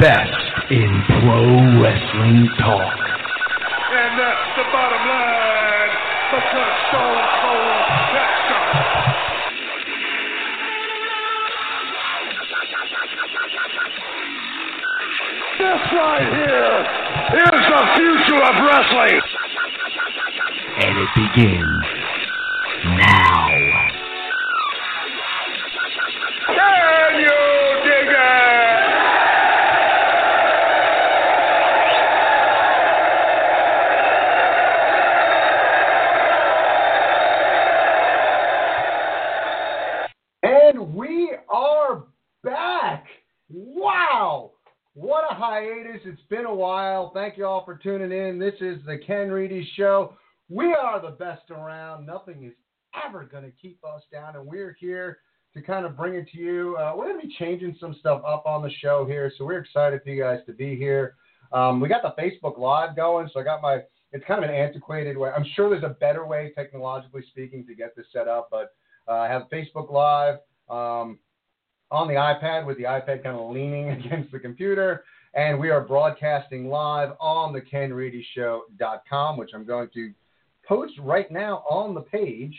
Best in pro wrestling talk. And that's the bottom line. Because Stone Cold Jackson. This right here is the future of wrestling. And it begins the Ken Reedy Show. We are the best around. Nothing is ever going to keep us down. And we're here to kind of bring it to you. Uh, we're going to be changing some stuff up on the show here. So we're excited for you guys to be here. Um, we got the Facebook Live going. So I got my, it's kind of an antiquated way. I'm sure there's a better way, technologically speaking, to get this set up. But uh, I have Facebook Live um, on the iPad with the iPad kind of leaning against the computer. And we are broadcasting live on the KenReedyShow.com, which I'm going to post right now on the page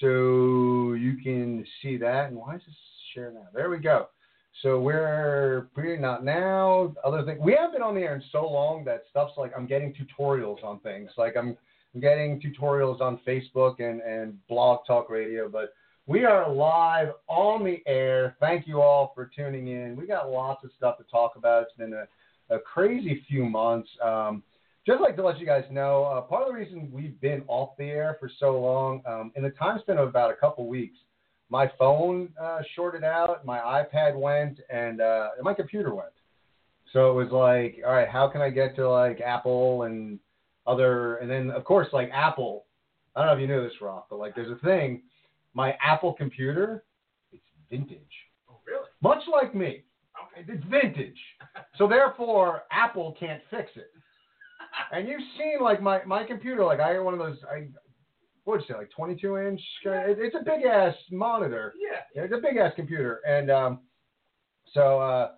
so you can see that. And why is this share now? There we go. So we're pretty not now. Other thing, we have been on the air in so long that stuff's like I'm getting tutorials on things. Like I'm getting tutorials on Facebook and, and Blog Talk Radio, but we are live on the air. Thank you all for tuning in. We got lots of stuff to talk about. It's been a, a crazy few months. Um, just like to let you guys know, uh, part of the reason we've been off the air for so long, um, in the time span of about a couple weeks, my phone uh, shorted out, my iPad went, and, uh, my computer went. So it was like, all right, how can I get to like Apple and other, and then of course like Apple. I don't know if you knew this, Rob, but like there's a thing. My Apple computer, it's vintage. Oh, really? Much like me, Okay. it's vintage. so therefore, Apple can't fix it. And you've seen like my, my computer, like I got one of those, I what'd you say, like 22 inch? It, it's a big ass monitor. Yeah. Yeah, it's a big ass computer, and um, so uh,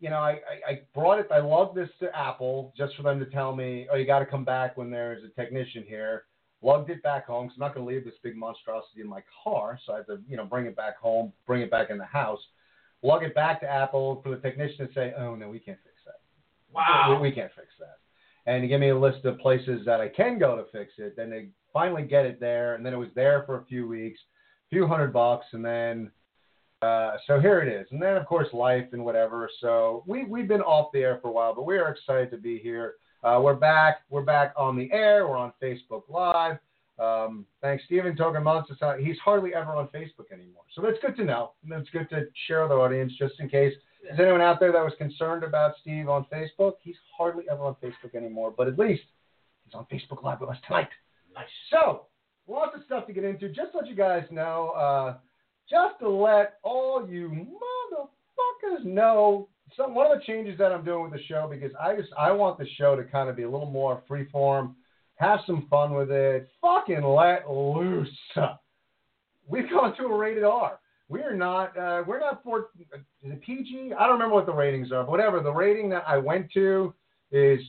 you know, I, I, I brought it. I love this to Apple just for them to tell me, oh, you got to come back when there's a technician here. Lugged it back home because I'm not going to leave this big monstrosity in my car, so I had to, you know, bring it back home, bring it back in the house, lug it back to Apple for the technician to say, oh no, we can't fix that. Wow. We, we can't fix that. And to give me a list of places that I can go to fix it. Then they finally get it there, and then it was there for a few weeks, a few hundred bucks, and then uh, so here it is. And then of course life and whatever. So we we've been off the air for a while, but we are excited to be here. Uh, we're back. We're back on the air. We're on Facebook Live. Um, thanks, Stephen Togan He's hardly ever on Facebook anymore. So that's good to know. And that's good to share with the audience just in case is anyone out there that was concerned about Steve on Facebook? He's hardly ever on Facebook anymore, but at least he's on Facebook Live with us tonight. Nice. So, lots of stuff to get into. Just to let you guys know, uh, just to let all you motherfuckers know some one of the changes that I'm doing with the show because I just I want the show to kind of be a little more freeform, have some fun with it, fucking let loose. We've gone to a rated R. We are not. Uh, we're not for. the PG? I don't remember what the ratings are. But whatever the rating that I went to is.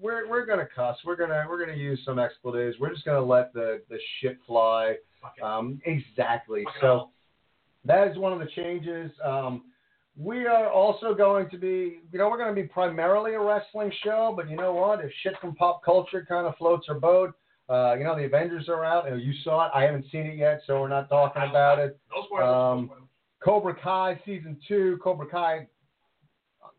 We're, we're gonna cuss. We're gonna we're gonna use some expletives. We're just gonna let the, the shit fly. Um, exactly. So that is one of the changes. Um, we are also going to be, you know, we're going to be primarily a wrestling show, but you know what? If shit from pop culture kind of floats our boat, uh, you know, the Avengers are out. and You saw it. I haven't seen it yet, so we're not talking about it. No spoilers. Um. Cobra Kai season two. Cobra Kai,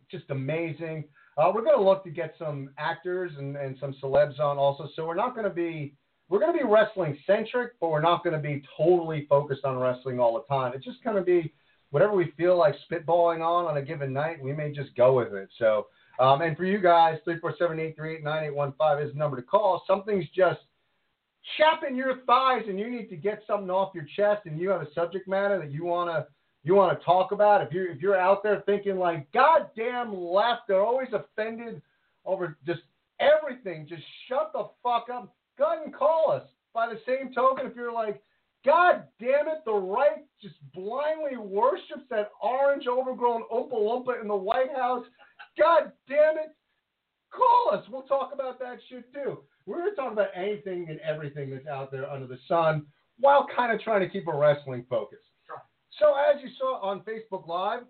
just amazing. Uh, we're going to look to get some actors and, and some celebs on also. So we're not going to be we're going to be wrestling centric, but we're not going to be totally focused on wrestling all the time. It's just going to be whatever we feel like spitballing on on a given night. We may just go with it. So, um, and for you guys, 347-838-9815 is the number to call. Something's just chapping your thighs, and you need to get something off your chest, and you have a subject matter that you want to you want to talk about. If you're if you're out there thinking like, goddamn left, they're always offended over just everything. Just shut the fuck up. Go ahead and call us. By the same token, if you're like, God damn it, the right just blindly worships that orange overgrown Oompa Loompa in the White House. God damn it. Call us. We'll talk about that shit too. We're going to talk about anything and everything that's out there under the sun while kind of trying to keep a wrestling focus. So, as you saw on Facebook Live,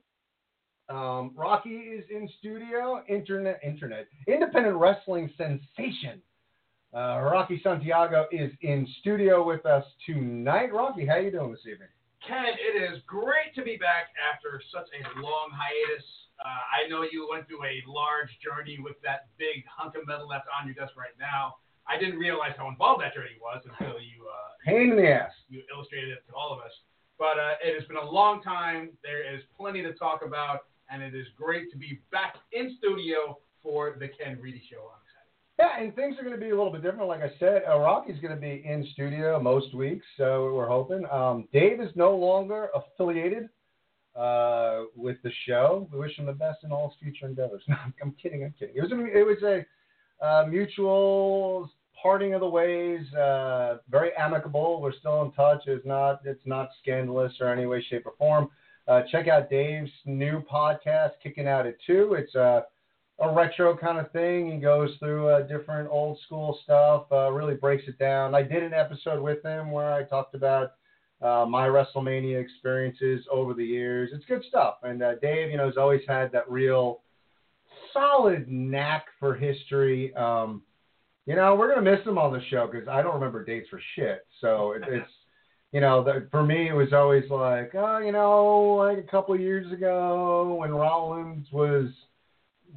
um, Rocky is in studio, internet, internet, independent wrestling sensation. Uh, Rocky Santiago is in studio with us tonight. Rocky, how are you doing this evening? Ken, it is great to be back after such a long hiatus. Uh, I know you went through a large journey with that big hunk of metal that's on your desk right now. I didn't realize how involved that journey was until you uh, Pain in the ass. you illustrated it to all of us. But uh, it has been a long time. There is plenty to talk about, and it is great to be back in studio for the Ken Reedy Show. Excited. Yeah, and things are going to be a little bit different. Like I said, uh, Rocky's going to be in studio most weeks, so we're hoping. Um, Dave is no longer affiliated uh, with the show. We wish him the best in all his future endeavors. No, I'm kidding. I'm kidding. It was a, it was a uh, mutual parting of the ways. Uh, very amicable. We're still in touch. It's not it's not scandalous or any way, shape, or form. Uh, check out Dave's new podcast, Kicking Out at Two. It's a a retro kind of thing. He goes through uh, different old school stuff, uh, really breaks it down. I did an episode with him where I talked about uh, my WrestleMania experiences over the years. It's good stuff. And uh, Dave, you know, has always had that real solid knack for history. Um, you know, we're gonna miss him on the show because I don't remember dates for shit. So it, it's, you know, the, for me it was always like, oh, you know, like a couple of years ago when Rollins was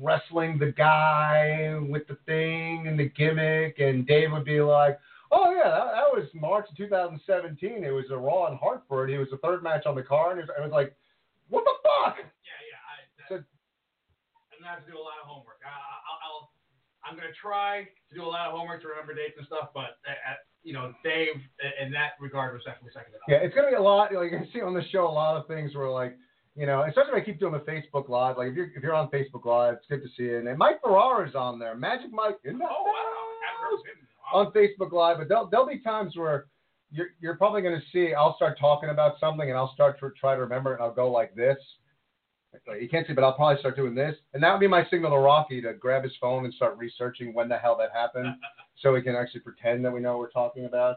wrestling the guy with the thing and the gimmick, and Dave would be like, "Oh yeah, that, that was March of 2017. It was a Raw in Hartford. He was the third match on the card." And it was, I was like, "What the fuck?" Yeah, yeah. I, that, So- I'm gonna have to do a lot of homework. I, I'll, I'll, I'm gonna try to do a lot of homework to remember dates and stuff, but uh, uh, you know, Dave, in that regard, was definitely second to none. Yeah, it's gonna be a lot. Like you can see on the show, a lot of things where like, you know, especially if I keep doing the Facebook Live. Like if you're if you're on Facebook Live, it's good to see you. And Mike Ferrara's on there. Magic Mike. In Oh wow, Haven't heard of on Facebook Live, but there'll, there'll be times where you're, you're probably going to see I'll start talking about something and I'll start to try to remember it and I'll go like this. You can't see, but I'll probably start doing this, and that would be my signal to Rocky to grab his phone and start researching when the hell that happened, so we can actually pretend that we know what we're talking about.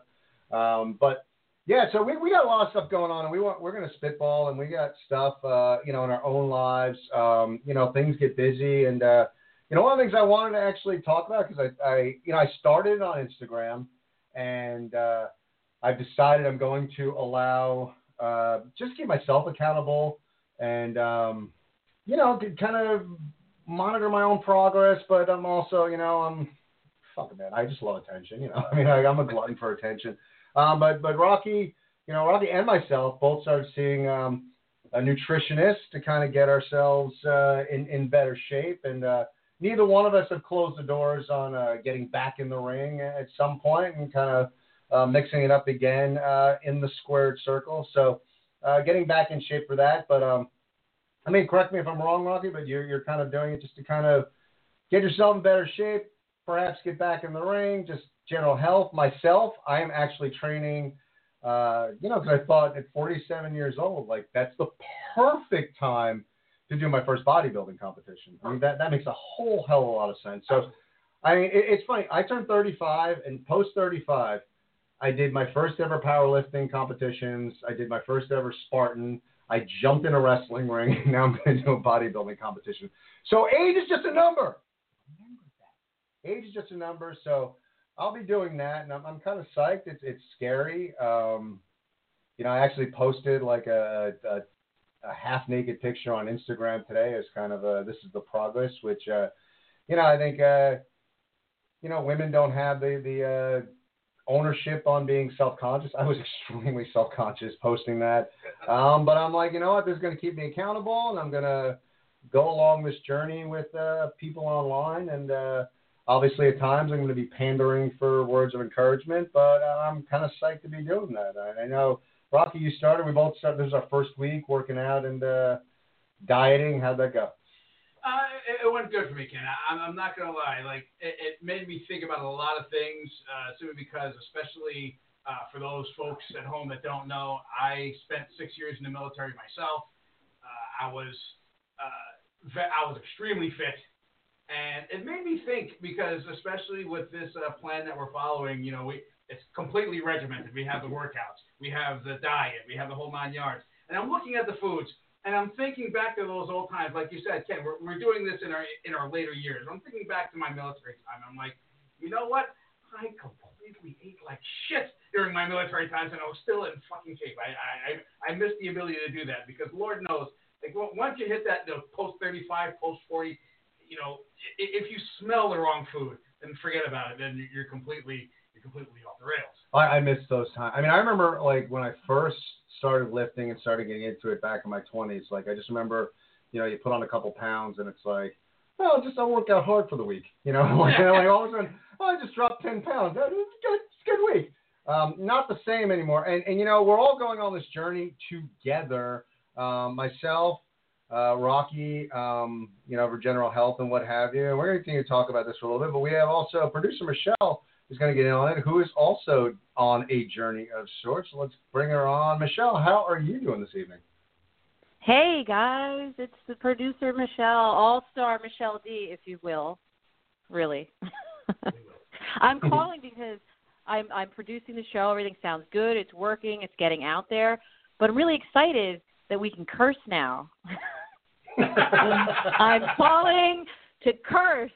Um, but yeah, so we, we got a lot of stuff going on, and we want we're going to spitball, and we got stuff, uh, you know, in our own lives. Um, you know, things get busy, and uh, you know, one of the things I wanted to actually talk about because I, I, you know, I started on Instagram, and uh, I've decided I'm going to allow uh, just keep myself accountable, and um, you know, kind of monitor my own progress. But I'm also, you know, I'm fucking man. I just love attention. You know, I mean, I, I'm a glutton for attention. Um, but but Rocky, you know, Rocky and myself both started seeing um, a nutritionist to kind of get ourselves uh, in in better shape, and uh, neither one of us have closed the doors on uh, getting back in the ring at some point and kind of uh, mixing it up again uh, in the squared circle. So uh, getting back in shape for that. But um, I mean, correct me if I'm wrong, Rocky, but you're you're kind of doing it just to kind of get yourself in better shape, perhaps get back in the ring, just general health. Myself, I am actually training. Uh, you know, because I thought at 47 years old, like that's the perfect time to do my first bodybuilding competition. I mean, that that makes a whole hell of a lot of sense. So, I mean, it, it's funny. I turned 35, and post 35, I did my first ever powerlifting competitions. I did my first ever Spartan. I jumped in a wrestling ring. and Now I'm going to do a bodybuilding competition. So age is just a number. Remember that. Age is just a number. So I'll be doing that, and I'm, I'm kind of psyched. It's it's scary. Um, you know, I actually posted like a, a, a half naked picture on Instagram today as kind of a this is the progress, which uh, you know I think uh, you know women don't have the the uh, ownership on being self-conscious. I was extremely self-conscious posting that, um, but I'm like, you know what? This is going to keep me accountable, and I'm going to go along this journey with uh, people online. And uh, obviously, at times, I'm going to be pandering for words of encouragement, but uh, I'm kind of psyched to be doing that. I, I know, Rocky, you started. We both started. This is our first week working out and uh, dieting. How'd that go? Uh, it, it went good for me, Ken. I, I'm not gonna lie. Like it, it made me think about a lot of things. Uh, simply because, especially uh, for those folks at home that don't know, I spent six years in the military myself. Uh, I was uh, I was extremely fit, and it made me think because, especially with this uh, plan that we're following, you know, we it's completely regimented. We have the workouts, we have the diet, we have the whole nine yards. And I'm looking at the foods, and I'm thinking back to those old times, like you said, Ken. We're, we're doing this in our in our later years. I'm thinking back to my military time. I'm like, you know what? I completely ate like shit during my military times, and I was still in fucking shape. I I I missed the ability to do that because Lord knows, like once you hit that know, post 35, post 40, you know, if you smell the wrong food, then forget about it. Then you're completely you're completely off the rails. I, I miss those times. I mean, I remember like when I first started lifting and started getting into it back in my 20s. Like I just remember, you know, you put on a couple pounds and it's like, oh, just I'll work out hard for the week. You know, like, you know, like all of a sudden, oh, I just dropped 10 pounds. It's good, it's a good week. Um, not the same anymore. And, and, you know, we're all going on this journey together. Um, myself, uh, Rocky, um, you know, for general health and what have you. And we're going to continue to talk about this for a little bit, but we have also producer Michelle is going to get in on it, who is also on a journey of sorts. Let's bring her on. Michelle, how are you doing this evening? Hey guys, it's the producer Michelle, all star Michelle D, if you will. Really. I'm calling because I'm I'm producing the show. Everything sounds good. It's working. It's getting out there. But I'm really excited that we can curse now. I'm calling to curse.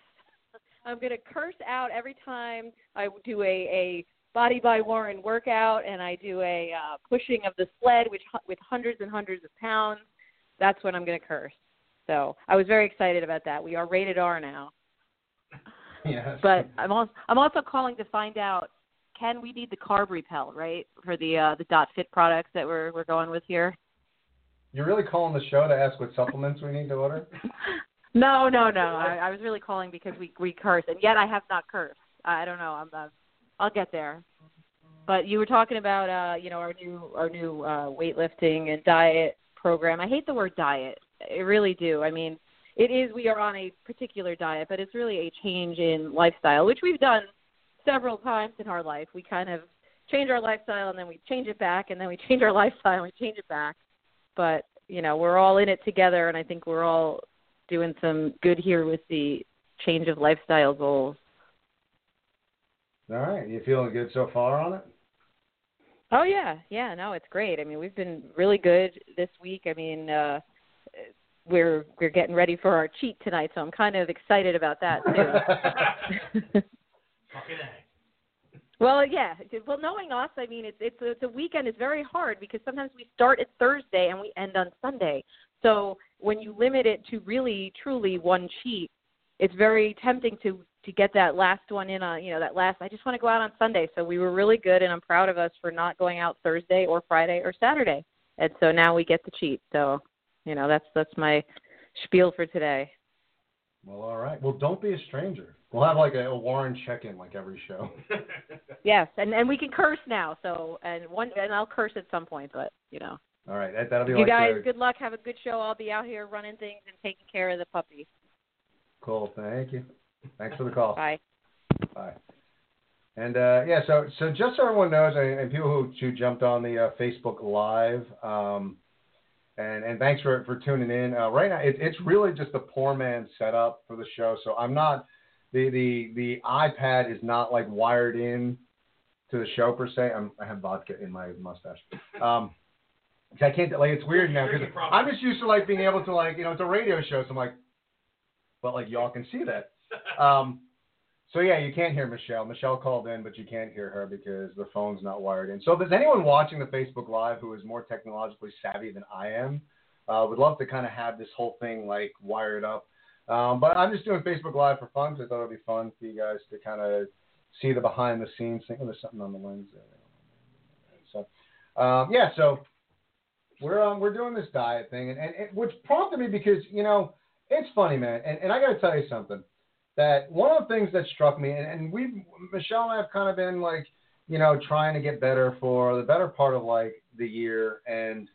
I'm going to curse out every time I do a, a Body by Warren workout and I do a uh, pushing of the sled, which with hundreds and hundreds of pounds. That's when I'm going to curse. So I was very excited about that. We are rated R now. Yes. But I'm also I'm also calling to find out can we need the carb repel right for the uh, the Dot Fit products that we're we're going with here. You're really calling the show to ask what supplements we need to order? no, no, no. I, I was really calling because we we curse, and yet I have not cursed. I don't know. I'm, I'll get there. But you were talking about uh, you know, our new our new uh weightlifting and diet program. I hate the word diet. I really do. I mean, it is we are on a particular diet, but it's really a change in lifestyle, which we've done several times in our life. We kind of change our lifestyle and then we change it back and then we change our lifestyle and we change it back. But, you know, we're all in it together and I think we're all doing some good here with the change of lifestyle goals. All right. You feeling good so far on it? Oh yeah, yeah. No, it's great. I mean, we've been really good this week. I mean, uh we're we're getting ready for our cheat tonight, so I'm kind of excited about that too. Well, yeah. Well, knowing us, I mean, it's it's it's a weekend is very hard because sometimes we start at Thursday and we end on Sunday. So when you limit it to really truly one cheat, it's very tempting to to get that last one in on you know that last i just want to go out on sunday so we were really good and i'm proud of us for not going out thursday or friday or saturday and so now we get the cheat so you know that's that's my spiel for today Well, all right. Well, don't be a stranger. We'll have like a, a Warren check-in like every show. yes and and we can curse now so and one and i'll curse at some point but you know All right. That, that'll be you like guys the- good luck have a good show i'll be out here running things and taking care of the puppy Cool. Thank you. Thanks for the call. bye Bye. And uh, yeah, so so just so everyone knows, and, and people who, who jumped on the uh, Facebook Live, um, and and thanks for for tuning in. Uh, right now, it, it's really just a poor man setup for the show. So I'm not the the the iPad is not like wired in to the show per se. I'm, I have vodka in my mustache. Um, I can't like it's weird now because I'm just used to like being able to like you know it's a radio show, so I'm like, but like y'all can see that. Um, so yeah, you can't hear Michelle. Michelle called in, but you can't hear her because the phone's not wired in. So if there's anyone watching the Facebook Live who is more technologically savvy than I am, uh, would love to kind of have this whole thing like wired up. Um, but I'm just doing Facebook Live for fun because I thought it'd be fun for you guys to kind of see the behind the scenes thing. Oh, there's something on the lens there. So, um, yeah, so we're um, we're doing this diet thing, and, and it, which prompted me because you know it's funny, man, and, and I got to tell you something. That one of the things that struck me, and, we Michelle and I have kind of been like, you know, trying to get better for the better part of like the year, and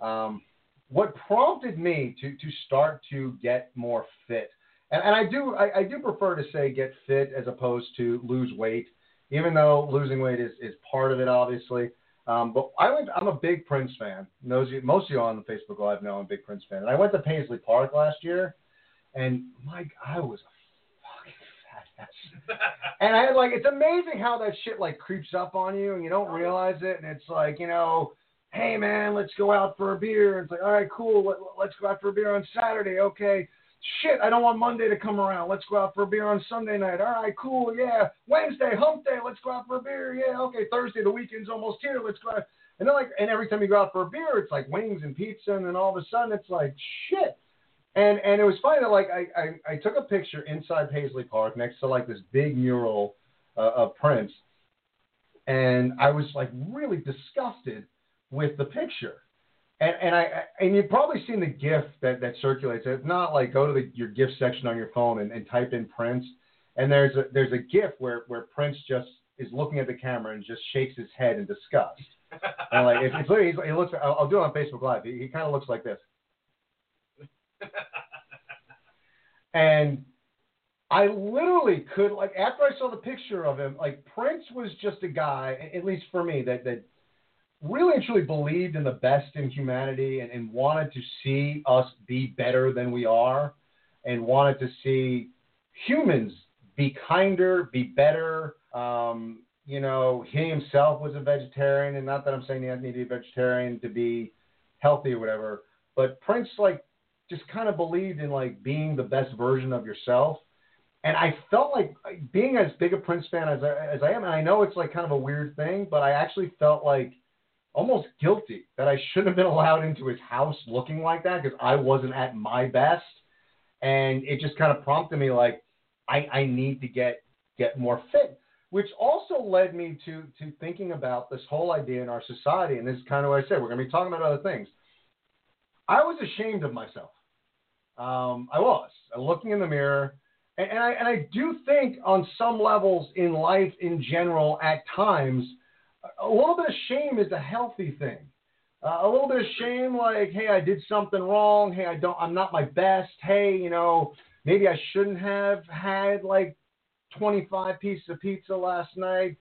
um, what prompted me to to start to get more fit, and, and I do I, I do prefer to say get fit as opposed to lose weight, even though losing weight is is part of it, obviously. Um, but I went. I'm a big Prince fan. Those most of you on the Facebook Live know I'm a big Prince fan. And I went to Paisley Park last year, and Mike, I was a. and I had like, it's amazing how that shit like creeps up on you, and you don't realize it. And it's like, you know, hey man, let's go out for a beer. It's like, all right, cool. Let, let's go out for a beer on Saturday. Okay shit, I don't want Monday to come around. Let's go out for a beer on Sunday night. All right, cool, yeah. Wednesday, hump day, let's go out for a beer. Yeah, okay. Thursday, the weekend's almost here. Let's go out. And then like, and every time you go out for a beer, it's like wings and pizza, and then all of a sudden it's like shit. And and it was funny that like I I, I took a picture inside Paisley Park next to like this big mural uh, of Prince, and I was like really disgusted with the picture and and I and you've probably seen the GIF that that circulates. It's not like go to the, your GIF section on your phone and, and type in Prince, and there's a there's a GIF where where Prince just is looking at the camera and just shakes his head in disgust. and like it's, it's literally, he looks. I'll, I'll do it on Facebook Live. He, he kind of looks like this. And I literally could like after I saw the picture of him, like Prince was just a guy, at least for me, that that really and truly believed in the best in humanity and, and wanted to see us be better than we are and wanted to see humans be kinder, be better. Um, you know, he himself was a vegetarian, and not that I'm saying you need to be a vegetarian to be healthy or whatever, but Prince like just kind of believed in like being the best version of yourself. And I felt like being as big a Prince fan as I, as I am, and I know it's like kind of a weird thing, but I actually felt like almost guilty that I shouldn't have been allowed into his house looking like that because I wasn't at my best. And it just kind of prompted me like, I, I need to get get more fit, which also led me to to thinking about this whole idea in our society. And this is kind of what I said. We're going to be talking about other things. I was ashamed of myself. Um, I was looking in the mirror, and, and I and I do think on some levels in life in general, at times a little bit of shame is a healthy thing. Uh, a little bit of shame, like, hey, I did something wrong. Hey, I don't, I'm not my best. Hey, you know, maybe I shouldn't have had like 25 pieces of pizza last night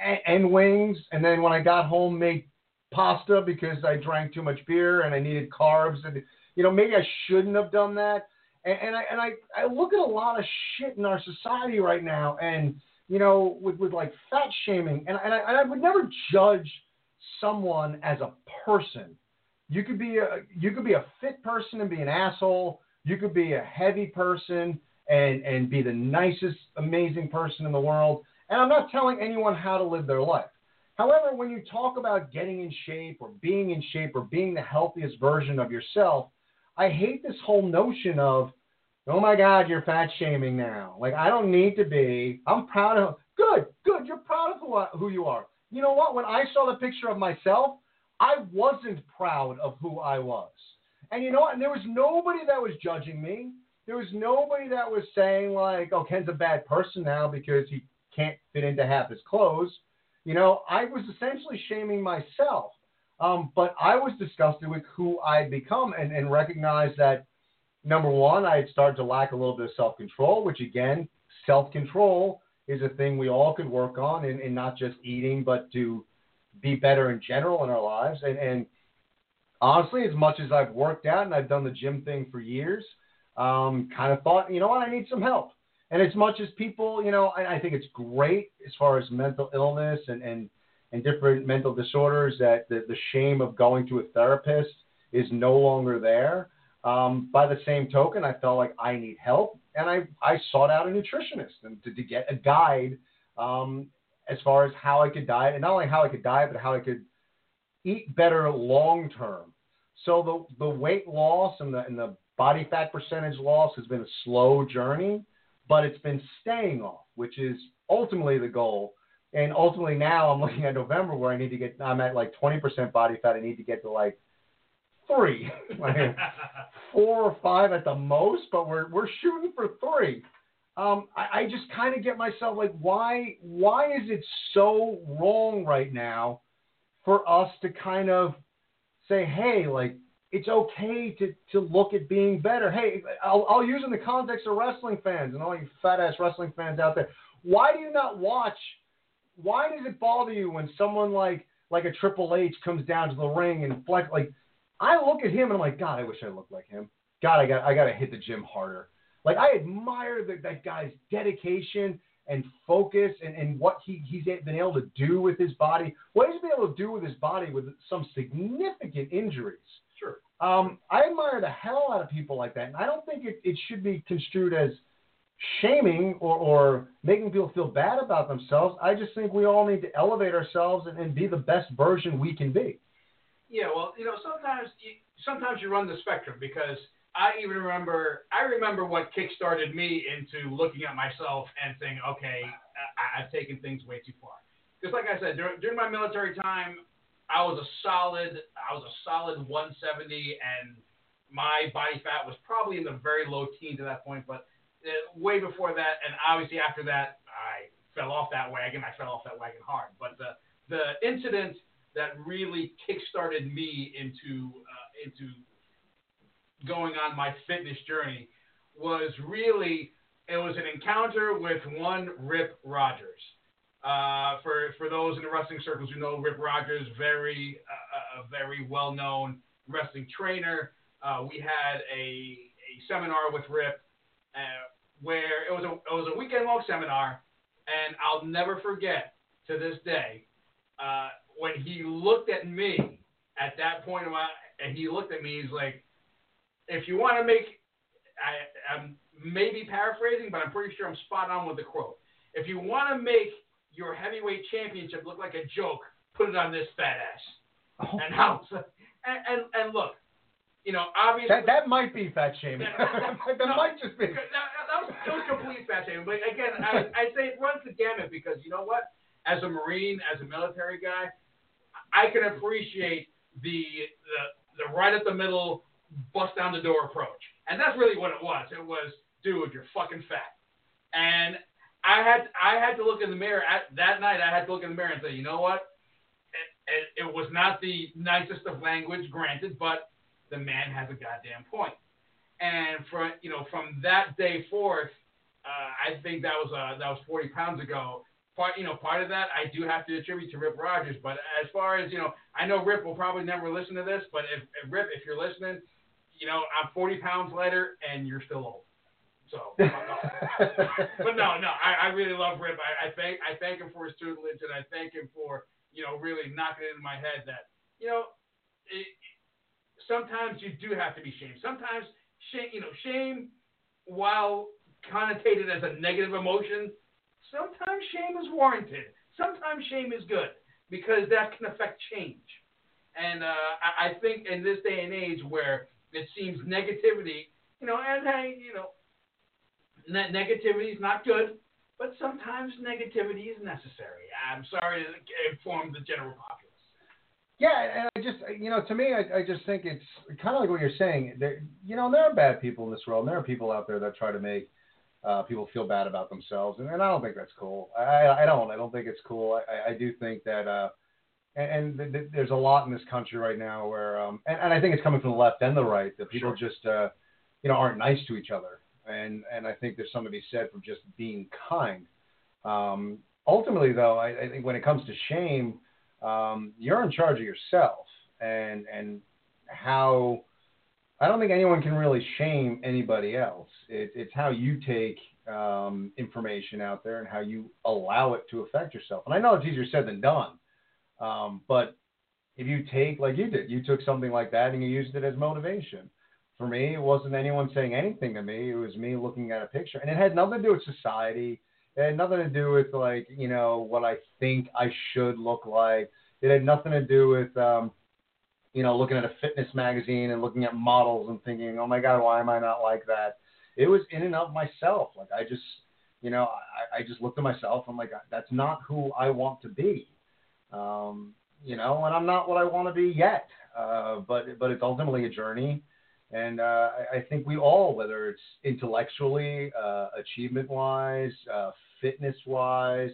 and, and wings. And then when I got home, made pasta because I drank too much beer and I needed carbs. And you know, maybe I shouldn't have done that. And, and I and I, I look at a lot of shit in our society right now, and you know, with, with like fat shaming, and, and, I, and I would never judge someone as a person. You could be a you could be a fit person and be an asshole. You could be a heavy person and and be the nicest, amazing person in the world. And I'm not telling anyone how to live their life. However, when you talk about getting in shape or being in shape or being the healthiest version of yourself, I hate this whole notion of oh my God, you're fat shaming now. Like, I don't need to be. I'm proud of. Good, good. You're proud of who, I, who you are. You know what? When I saw the picture of myself, I wasn't proud of who I was. And you know what? And there was nobody that was judging me. There was nobody that was saying, like, oh, Ken's a bad person now because he can't fit into half his clothes. You know, I was essentially shaming myself. Um, but I was disgusted with who I had become and, and recognized that number one, I had started to lack a little bit of self control, which again, self control is a thing we all could work on in, in not just eating, but to be better in general in our lives. And, and honestly, as much as I've worked out and I've done the gym thing for years, um, kind of thought, you know what, I need some help. And as much as people, you know, I, I think it's great as far as mental illness and, and, and different mental disorders that the, the shame of going to a therapist is no longer there. Um, by the same token, I felt like I need help, and I, I sought out a nutritionist and to, to get a guide um, as far as how I could diet, and not only how I could diet, but how I could eat better long term. So the the weight loss and the and the body fat percentage loss has been a slow journey, but it's been staying off, which is ultimately the goal. And ultimately now I'm looking at November where I need to get I'm at like 20% body fat. I need to get to like three, like four or five at the most, but we're we're shooting for three. Um, I, I just kind of get myself like, why why is it so wrong right now for us to kind of say, hey, like it's okay to, to look at being better. Hey, I'll, I'll use in the context of wrestling fans and all you fat ass wrestling fans out there. Why do you not watch? Why does it bother you when someone like like a Triple H comes down to the ring and flex like? I look at him and I'm like, God, I wish I looked like him. God, I got I got to hit the gym harder. Like I admire the, that guy's dedication and focus and, and what he, he's been able to do with his body. What he's been able to do with his body with some significant injuries. Sure. Um, I admire the hell out of people like that, and I don't think it, it should be construed as shaming or, or making people feel bad about themselves. I just think we all need to elevate ourselves and, and be the best version we can be. Yeah, well, you know, sometimes you, sometimes you run the spectrum because I even remember I remember what kickstarted me into looking at myself and saying, okay, I, I've taken things way too far. Because like I said, during, during my military time, I was a solid I was a solid 170 and my body fat was probably in the very low teens at that point, but way before that, and obviously after that, I fell off that wagon. I fell off that wagon hard. But the the incident that really kickstarted me into uh, into going on my fitness journey was really it was an encounter with one Rip Rogers. Uh, for for those in the wrestling circles who know Rip Rogers, very uh, a very well known wrestling trainer. Uh, we had a, a seminar with Rip uh, where it was a it was a weekend long seminar, and I'll never forget to this day uh, when he looked at me at that point of my and he looked at me. He's like, if you want to make, I, I'm maybe paraphrasing, but I'm pretty sure I'm spot on with the quote. If you want to make your heavyweight championship look like a joke, put it on this fat ass. Oh. And how? And, and and look, you know, obviously That that might be fat shaming. that No, might just be. That, that, that was, that was complete fat shaming. But again, I, I'd say it runs the gamut because you know what? As a Marine, as a military guy, I can appreciate the the, the right at the middle, bust down the door approach, and that's really what it was. It was, dude, you're fucking fat, and I had I had to look in the mirror at that night. I had to look in the mirror and say, you know what? It, it, it was not the nicest of language, granted, but the man has a goddamn point. And from you know from that day forth, uh, I think that was uh, that was 40 pounds ago. Part you know part of that I do have to attribute to Rip Rogers. But as far as you know, I know Rip will probably never listen to this. But if, if Rip, if you're listening, you know I'm 40 pounds lighter and you're still old. So, but no, no, I, I really love Rip. I, I thank I thank him for his tutelage and I thank him for you know really knocking it in my head that you know it, sometimes you do have to be shamed. Sometimes shame, you know, shame, while connotated as a negative emotion, sometimes shame is warranted. Sometimes shame is good because that can affect change. And uh, I, I think in this day and age where it seems negativity, you know, and hey, you know, ne- negativity is not good, but sometimes negativity is necessary. I'm sorry to inform the general populace. Yeah, and I just, you know, to me, I, I just think it's kind of like what you're saying. There, you know, there are bad people in this world, and there are people out there that try to make uh, people feel bad about themselves, and, and I don't think that's cool. I, I don't. I don't think it's cool. I, I do think that, uh, and, and th- th- there's a lot in this country right now where, um, and, and I think it's coming from the left and the right that people Sure. just, uh, you know, aren't nice to each other, and and I think there's something to be said for just being kind. Um, ultimately, though, I, I think when it comes to shame um, you're in charge of yourself and and how I don't think anyone can really shame anybody else. It, it's how you take um, information out there and how you allow it to affect yourself. And I know it's easier said than done, um, but if you take like you did, you took something like that and you used it as motivation. For me, it wasn't anyone saying anything to me. It was me looking at a picture, and it had nothing to do with society. It had nothing to do with like you know what I think I should look like. It had nothing to do with um, you know looking at a fitness magazine and looking at models and thinking, oh my god, why am I not like that? It was in and of myself. Like I just you know, I, I just looked at myself. I'm like, that's not who I want to be. Um, you know, and I'm not what I want to be yet. Uh, but but it's ultimately a journey, and uh, I, I think we all, whether it's intellectually, uh, achievement wise, uh, fitness wise,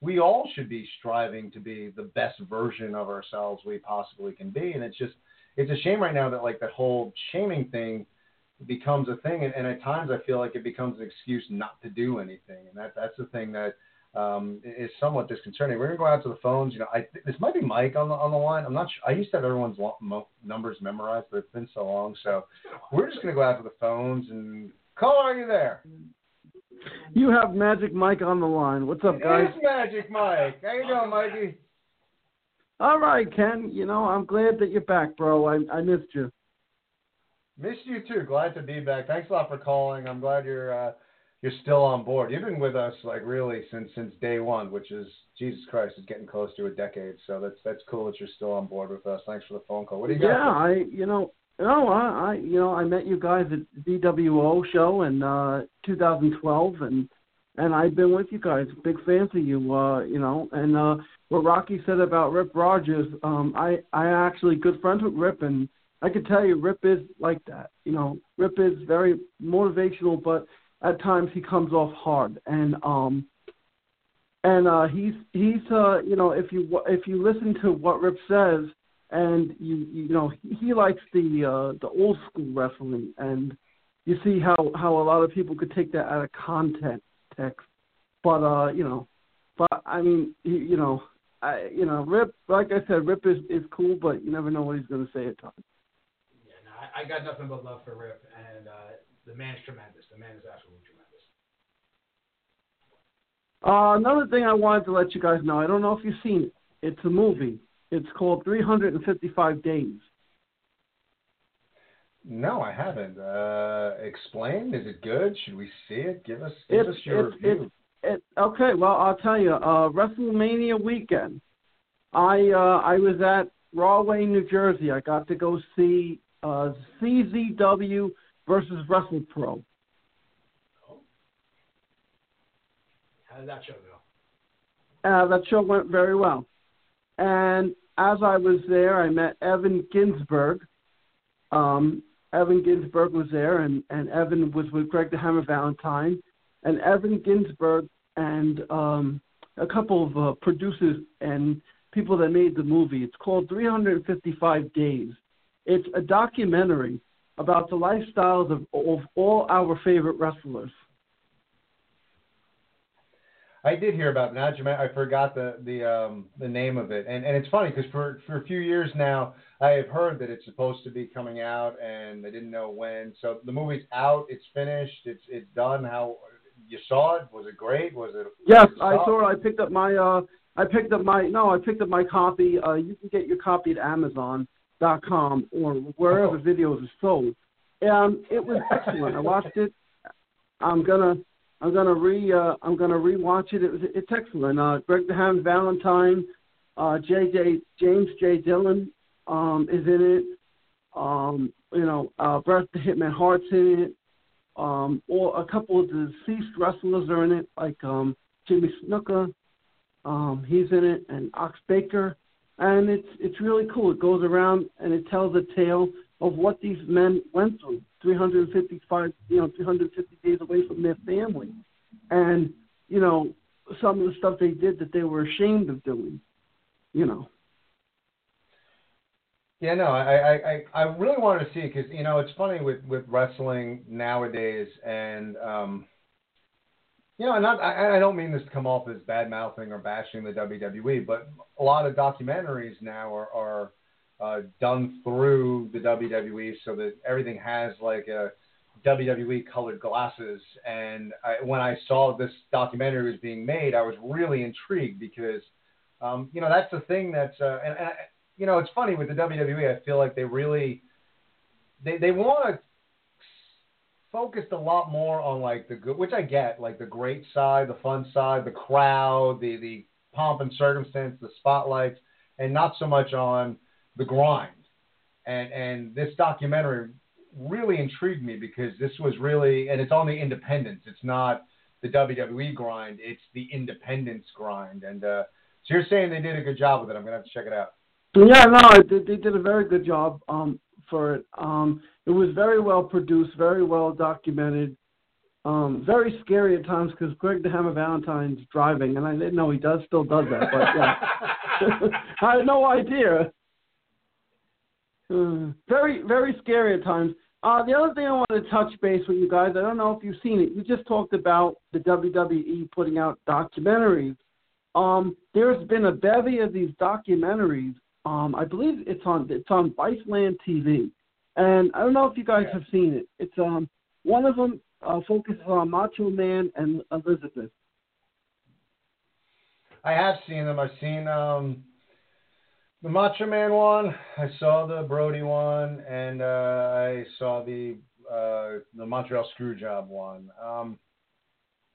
we all should be striving to be the best version of ourselves we possibly can be. And it's just it's a shame right now that like that whole shaming thing becomes a thing, and, and at times I feel like it becomes an excuse not to do anything, and that that's the thing that um, is somewhat disconcerting. We're gonna go out to the phones. You know, I this might be Mike on the on the line. I'm not sure. I used to have everyone's lo- mo- numbers memorized, but it's been so long. So we're just gonna go out to the phones and call. Are you there? You have Magic Mike on the line. What's up, guys? It's Magic Mike. How you doing, Mikey? All right, Ken. You know, I'm glad that you're back, bro. I I missed you. Missed you too. Glad to be back. Thanks a lot for calling. I'm glad you're uh, you're still on board. You've been with us like really since since day one, which is Jesus Christ, is getting close to a decade. So that's that's cool that you're still on board with us. Thanks for the phone call. What do you got? Yeah, I you know no I, I you know I met you guys at DWO show in uh 2012 and and I've been with you guys. Big fans of you. Uh, you know and uh what Rocky said about Rip Rogers. Um, I I actually good friends with Rip and I can tell you, Rip is like that. You know, Rip is very motivational, but at times he comes off hard. And um, and uh, he's he's uh, you know, if you if you listen to what Rip says, and you you know, he, likes the uh, the old school wrestling, and you see how how a lot of people could take that out of context. But uh, you know, but I mean, he, you know. I, you know, Rip. Like I said, Rip is is cool, but you never know what he's going to say at times. I, I got nothing but love for Rip, and uh, the man's tremendous. The man is absolutely tremendous. Uh, another thing I wanted to let you guys know, I don't know if you've seen it. It's a movie. It's called 355 Days. No, I haven't. Uh, explain. Is it good? Should we see it? Give us give it's, us your it's, review. It's, it, okay, well, I'll tell you. Uh, WrestleMania weekend, I uh, I was at Rahway, New Jersey. I got to go see uh, CZW versus WrestlePro. How did that show go? Uh, that show went very well. And as I was there, I met Evan Ginzburg. Um, Evan Ginzburg was there, and, and Evan was with Greg the Hammer Valentine. And Evan Ginzburg and um, a couple of uh, producers and people that made the movie. It's called 355 Days. It's a documentary about the lifestyles of, of all our favorite wrestlers. I did hear about Najma. I forgot the the um, the name of it, and and it's funny because for for a few years now I have heard that it's supposed to be coming out, and I didn't know when. So the movie's out. It's finished. It's it's done. How you saw it? Was it great? Was it? Yes, was it I saw it. I picked up my uh, I picked up my no, I picked up my copy. Uh, you can get your copy at Amazon dot com or wherever Oh. videos are sold. Um, it was excellent. I watched it. I'm gonna I'm gonna re uh, I'm gonna rewatch it. It was it's excellent. Uh, Greg Ham Valentine, uh, JJ James J Dillon um, is in it. Um, you know, uh, Bret the Hitman Hart's in it. Um, or a couple of deceased wrestlers are in it, like um, Jimmy Snuka. Um, he's in it, and Ox Baker, and it's it's really cool. It goes around and it tells a tale of what these men went through. 355, you know, 350 days away from their family, and you know some of the stuff they did that they were ashamed of doing. You know. Yeah, no, I, I, I, really wanted to see because you know it's funny with with wrestling nowadays, and um, you know, not I, I don't mean this to come off as bad mouthing or bashing the WWE, but a lot of documentaries now are are uh, done through the WWE, so that everything has like a WWE colored glasses. And I, when I saw this documentary was being made, I was really intrigued because, um, you know, that's the thing that's uh, and, and I, you know, it's funny with the WWE. I feel like they really they they want to focus a lot more on like the good, which I get, like the great side, the fun side, the crowd, the the pomp and circumstance, the spotlights, and not so much on the grind. And and this documentary really intrigued me because this was really, and it's on the independents. It's not the WWE grind; it's the independence grind. And uh, so you're saying they did a good job with it. I'm gonna have to check it out. Yeah, no, they, they did a very good job um, for it. Um, it was very well produced, very well documented. Um, very scary at times because Greg the Hammer Valentine's driving, and I didn't know he does still does that. But yeah, I had no idea. Uh, very very scary at times. Uh, the other thing I want to touch base with you guys, I don't know if you've seen it. You just talked about the WWE putting out documentaries. Um, there's been a bevy of these documentaries. Um, I believe it's on it's on Viceland TV, and I don't know if you guys have seen it. It's um one of them uh, focuses on Macho Man and Elizabeth. I have seen them. I've seen um, the Macho Man one. I saw the Brody one, and uh, I saw the uh, the Montreal Screwjob one. Um,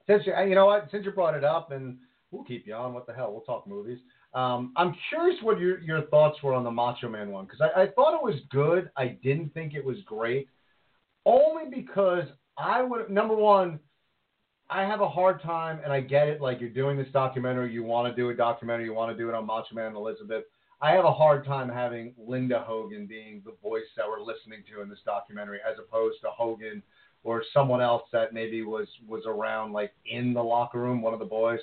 since you, you know what, since you brought it up, and we'll keep you on. What the hell? We'll talk movies. Um, I'm curious what your your thoughts were on the Macho Man one because I, I thought it was good. I didn't think it was great, only because I would number one. I have a hard time, and I get it. Like you're doing this documentary, you want to do a documentary, you want to do it on Macho Man and Elizabeth. I have a hard time having Linda Hogan being the voice that we're listening to in this documentary, as opposed to Hogan or someone else that maybe was was around, like in the locker room, one of the boys.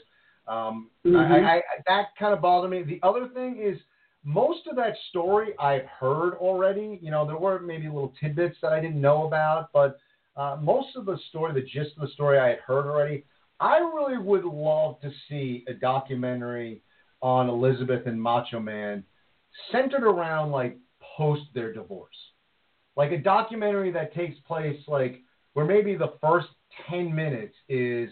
Um, Mhm. I, I, that kind of bothered me. The other thing is most of that story I've heard already. You know, there were maybe little tidbits that I didn't know about, but uh, most of the story, the gist of the story, I had heard already. I really would love to see a documentary on Elizabeth and Macho Man centered around like post their divorce. Like a documentary that takes place like where maybe the first 10 minutes is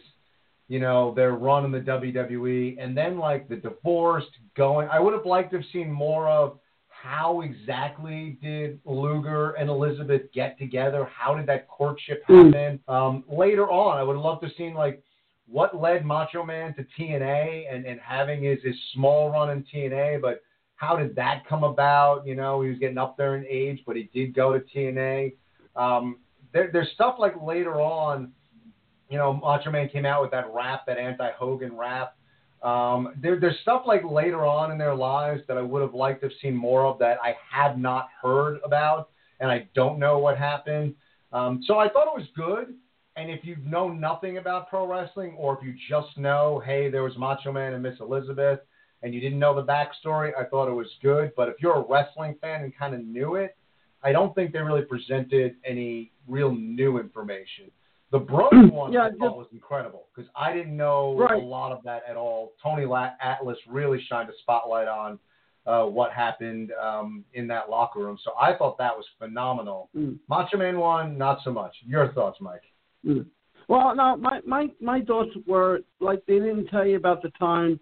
you know, their run in the WWE, and then like the divorce going. I would have liked to have seen more of how exactly did Luger and Elizabeth get together? How did that courtship happen? Um, later on, I would have loved to have seen like what led Macho Man to TNA and, and having his, his small run in TNA, but how did that come about? You know, he was getting up there in age, but he did go to TNA. Um, there, there's stuff like later on you know, Macho Man came out with that rap, that anti-Hogan rap. Um, there, there's stuff like later on in their lives that I would have liked to have seen more of that I had not heard about, and I don't know what happened. Um, so I thought it was good. And if you know nothing about pro wrestling, or if you just know, hey, there was Macho Man and Miss Elizabeth, and you didn't know the backstory, I thought it was good. But if you're a wrestling fan and kind of knew it, I don't think they really presented any real new information. The Brody one Yeah, I just- thought was incredible because I didn't know Right. a lot of that at all. Tony La- Atlas really shined a spotlight on uh, what happened um, in that locker room, so I thought that was phenomenal. Mm. Macho Man one, not so much. Your thoughts, Mike? Mm. Well, no, my my my thoughts were like they didn't tell you about the time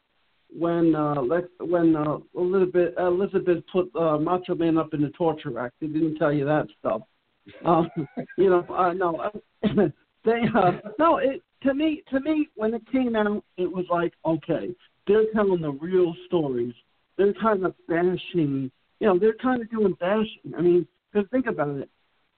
when uh when uh, Elizabeth Elizabeth put uh, Macho Man up in the torture rack. They didn't tell you that stuff. Um, you know, uh, no, they uh, no. It to me to me when it came out, it was like okay, they're telling the real stories. They're kind of bashing. You know, they're kind of doing bashing. I mean, because think about it.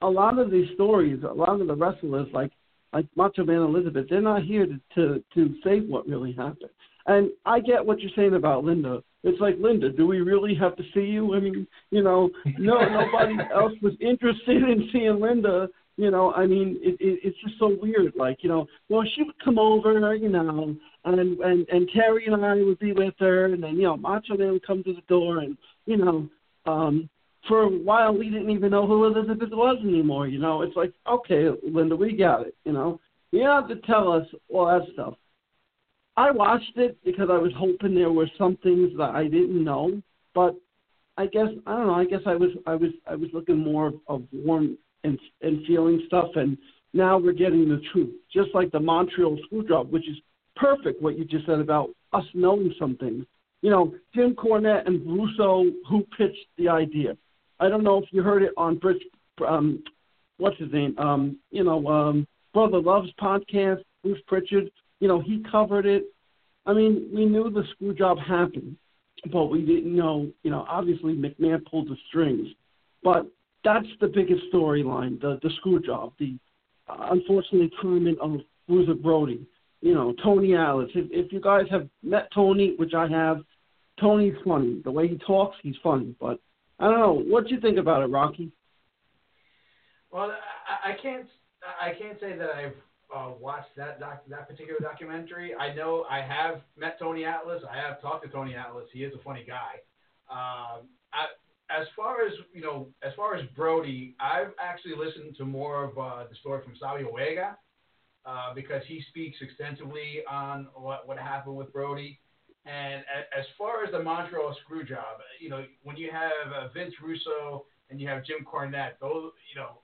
A lot of these stories, a lot of the wrestlers, like like Macho Man Elizabeth, they're not here to, to to say what really happened. And I get what you're saying about Linda. It's like Linda, do we really have to see you? I mean, you know, no, nobody else was interested in seeing Linda. You know, I mean, it, it, it's just so weird. Like, you know, well, she would come over, you know, and and and Terry and I would be with her, and then you know, Macho Man would come to the door, and you know, um, for a while we didn't even know who Elizabeth was anymore. You know, it's like, okay, Linda, we got it. You know, you have to tell us all that stuff. I watched it because I was hoping there were some things that I didn't know, but I guess I don't know. I guess I was I was I was looking more of warm and and feeling stuff, and now we're getting the truth. Just like the Montreal Screwjob, which is perfect. What you just said about us knowing something. You know, Jim Cornette and Russo who pitched the idea. I don't know if you heard it on Brit, um, what's his name? Um, you know, um, Brother Love's podcast. Bruce Prichard. You know, he covered it. I mean, we knew the screw job happened, but we didn't know. You know, obviously McMahon pulled the strings, but that's the biggest storyline: the the screw job, the uh, unfortunately timing of Bruiser Brody. you know, Tony Atlas. If, if you guys have met Tony, which I have, Tony's funny. The way he talks, he's funny. But I don't know. What do you think about it, Rocky? Well, I, I can't I can't say that I've uh, watched that doc, that particular documentary. I know I have met Tony Atlas. I have talked to Tony Atlas. He is a funny guy. Um, I, as far as you know, as far as Brody, I've actually listened to more of uh, the story from Savio Vega uh, because he speaks extensively on what what happened with Brody. And as far as the Montreal screw job, you know, when you have uh, Vince Russo and you have Jim Cornette, those you know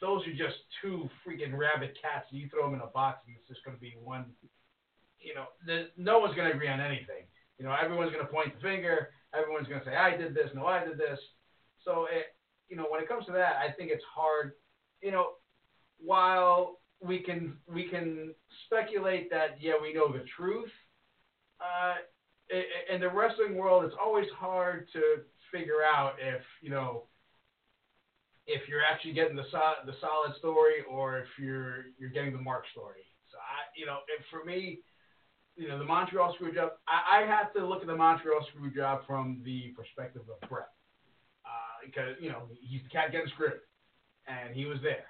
those are just two freaking rabid cats. You throw them in a box, and it's just going to be one. You know, the, no one's going to agree on anything. You know, everyone's going to point the finger. Everyone's going to say, "I did this." No, I did this. So, it, you know, when it comes to that, I think it's hard. You know, while we can we can speculate that yeah, we know the truth. Uh, in the wrestling world, it's always hard to figure out if you know if you're actually getting the solid, the solid story or if you're you're getting the Mark story. So I, you know, for me, you know, the Montreal screw job, I, I have to look at the Montreal screw job from the perspective of Bret, uh, because you know he's the cat getting screwed, and he was there.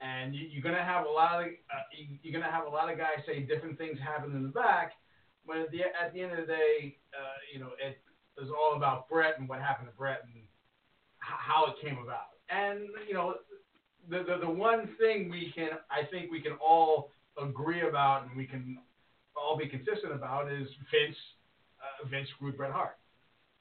And you, you're gonna have a lot of uh, you, you're gonna have a lot of guys say different things happen in the back, but at the at the end of the day, uh, you know, it is all about Bret and what happened to Bret and how it came about and you know, the, the the one thing we can, I think we can all agree about, and we can all be consistent about, is Vince uh, Vince screwed Bret Hart,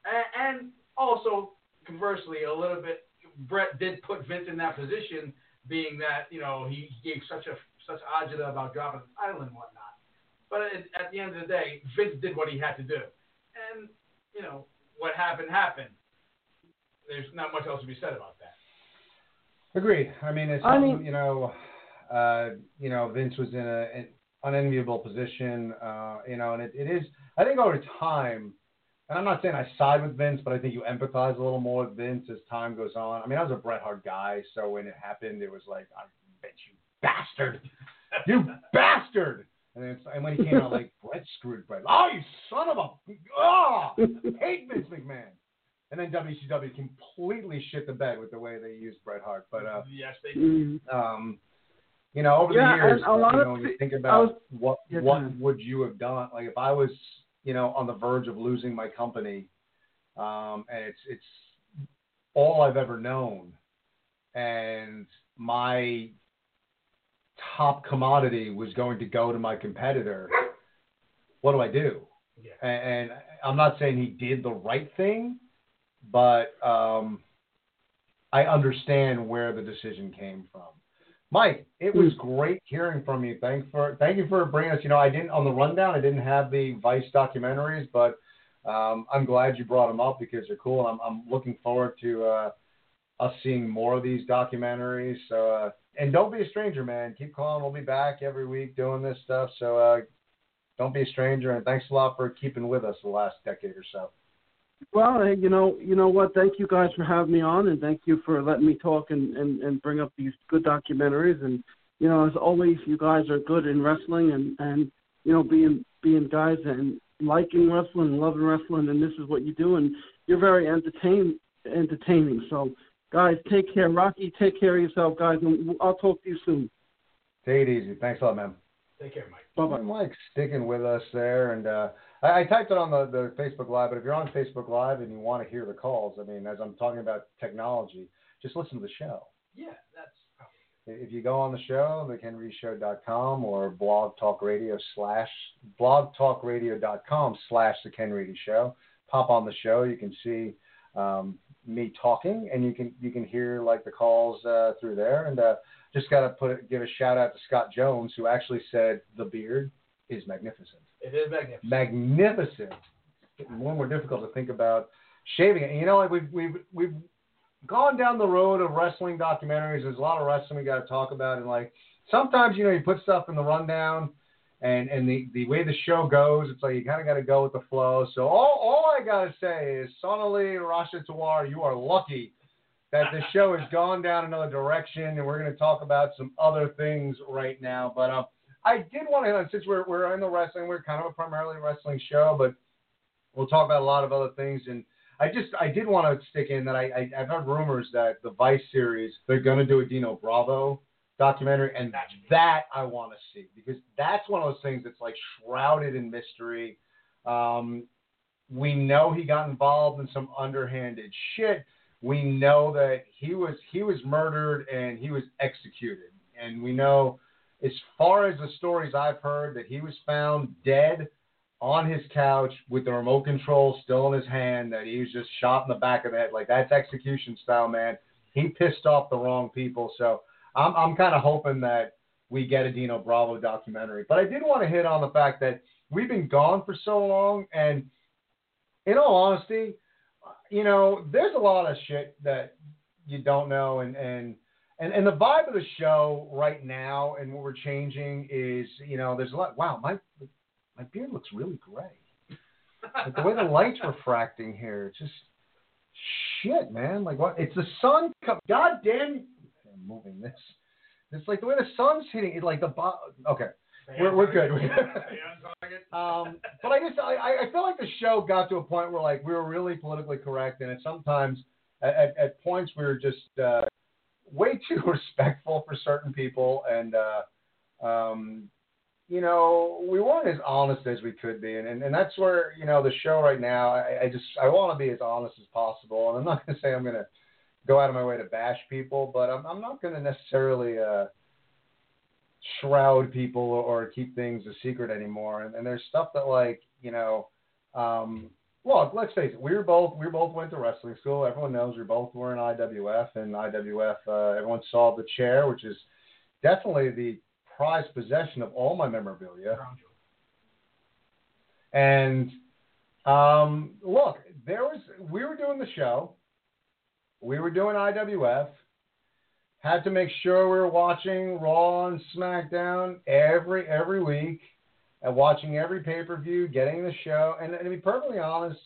and, and also conversely, a little bit, Bret did put Vince in that position, being that you know he, he gave such a such agita about dropping the title and whatnot. But at, at the end of the day, Vince did what he had to do, and you know what happened happened. There's not much else to be said about that. Agreed. I mean, it's I mean, you know, uh, you know, Vince was in a, an unenviable position, uh, you know, and it, it is. I think over time, and I'm not saying I side with Vince, but I think you empathize a little more with Vince as time goes on. I mean, I was a Bret Hart guy, so when it happened, it was like, I bet you bastard, you bastard. And, it's, and when he came out, like Bret screwed Bret. Oh, you son of a! Oh, hate Vince McMahon. And then WCW completely shit the bed with the way they used Bret Hart. But uh, yes, they do. Um, you know, over Yeah, the years, a lot you know, when you think about was- what Yeah, what would you have done? Like if I was, you know, on the verge of losing my company, um, and it's it's all I've ever known, and my top commodity was going to go to my competitor. What do I do? Yeah. And, and I'm not saying he did the right thing, but um, I understand where the decision came from. Mike, it was great hearing from you. Thank for thank you for bringing us. You know, I didn't on the rundown. I didn't have the Vice documentaries, but um, I'm glad you brought them up because they're cool. I'm I'm looking forward to uh, us seeing more of these documentaries. So uh, and don't be a stranger, man. Keep calling. We'll be back every week doing this stuff. So uh, don't be a stranger. And thanks a lot for keeping with us the last decade or so. Well, you know, you know what? Thank you guys for having me on, and thank you for letting me talk and and and bring up these good documentaries. And you know, as always, you guys are good in wrestling, and and you know, being being guys and liking wrestling, loving wrestling, and this is what you do, and you're very entertain entertaining. So, guys, take care. Rocky, take care of yourself, guys, and I'll talk to you soon. Take it easy. Thanks a lot, man. Take care, Mike. Bye bye. Mike sticking with us there, and uh, I, I typed it on the, the Facebook Live. But if you're on Facebook Live and you want to hear the calls, I mean, as I'm talking about technology, just listen to the show. Yeah, that's probably If you go on the show, thekenreedyshow.com or blog talk radio slash blogtalkradio.com slash the Ken Reedy Show. Pop on the show, you can see um, me talking, and you can you can hear like the calls uh, through there. And uh, just got to put it, give a shout out to Scott Jones, who actually said the beard is magnificent. it is magnificent. Magnificent. More more difficult to think about shaving it. And you know, like we've we've we've gone down the road of wrestling documentaries. There's a lot of wrestling we got to talk about, and like sometimes you know you put stuff in the rundown, and and the the way the show goes, it's like you kind of got to go with the flow. So all all I gotta say is Sonali Rasha Tawar, you are lucky that the show has gone down another direction, and we're to talk about some other things right now. But uh, I did want to, since we're we're in the wrestling, we're kind of a primarily wrestling show, but we'll talk about a lot of other things. And I just I did want to stick in that I, I I've heard rumors that the Vice series they're to do a Dino Bravo documentary, and that's that I want to see because that's one of those things that's like shrouded in mystery. Um, we know he got involved in some underhanded shit. We know that he was he was murdered and he was executed, and we know as far as the stories I've heard, that he was found dead on his couch with the remote control still in his hand, that he was just shot in the back of the head. Like that's execution style, man. He pissed off the wrong people. So I'm I'm kind of hoping that we get a Dino Bravo documentary. But I did want to hit on the fact that we've been gone for so long, and in all honesty, you know, there's a lot of shit that you don't know, and and and and the vibe of the show right now and what we're changing is, you know, there's a lot. Wow, my my beard looks really gray. Like the way the light's refracting here, it's just shit, man. Like what? It's the sun. God damn! Moving this. It's like the way the sun's hitting. It like the bo- okay. We're, we're good. Um, but I just I, I feel like the show got to a point where like we were really politically correct, and it sometimes at, at, points we were just uh, way too respectful for certain people, and uh, um, you know we weren't as honest as we could be, and, and and that's where you know the show right now. I, I just I want to be as honest as possible, and I'm not going to say I'm going to go out of my way to bash people, but I'm I'm not going to necessarily. Uh, shroud people or, keep things a secret anymore. And, and there's stuff that like you know, um, well, let's face it, we were both we both went to wrestling school. Everyone knows we both were in IWF, and IWF uh, everyone saw the chair, which is definitely the prized possession of all my memorabilia. And um, look, there was we were doing the show, we were doing IWF had to make sure we were watching Raw and SmackDown every every week, and watching every pay per view, getting the show. And, and to be perfectly honest,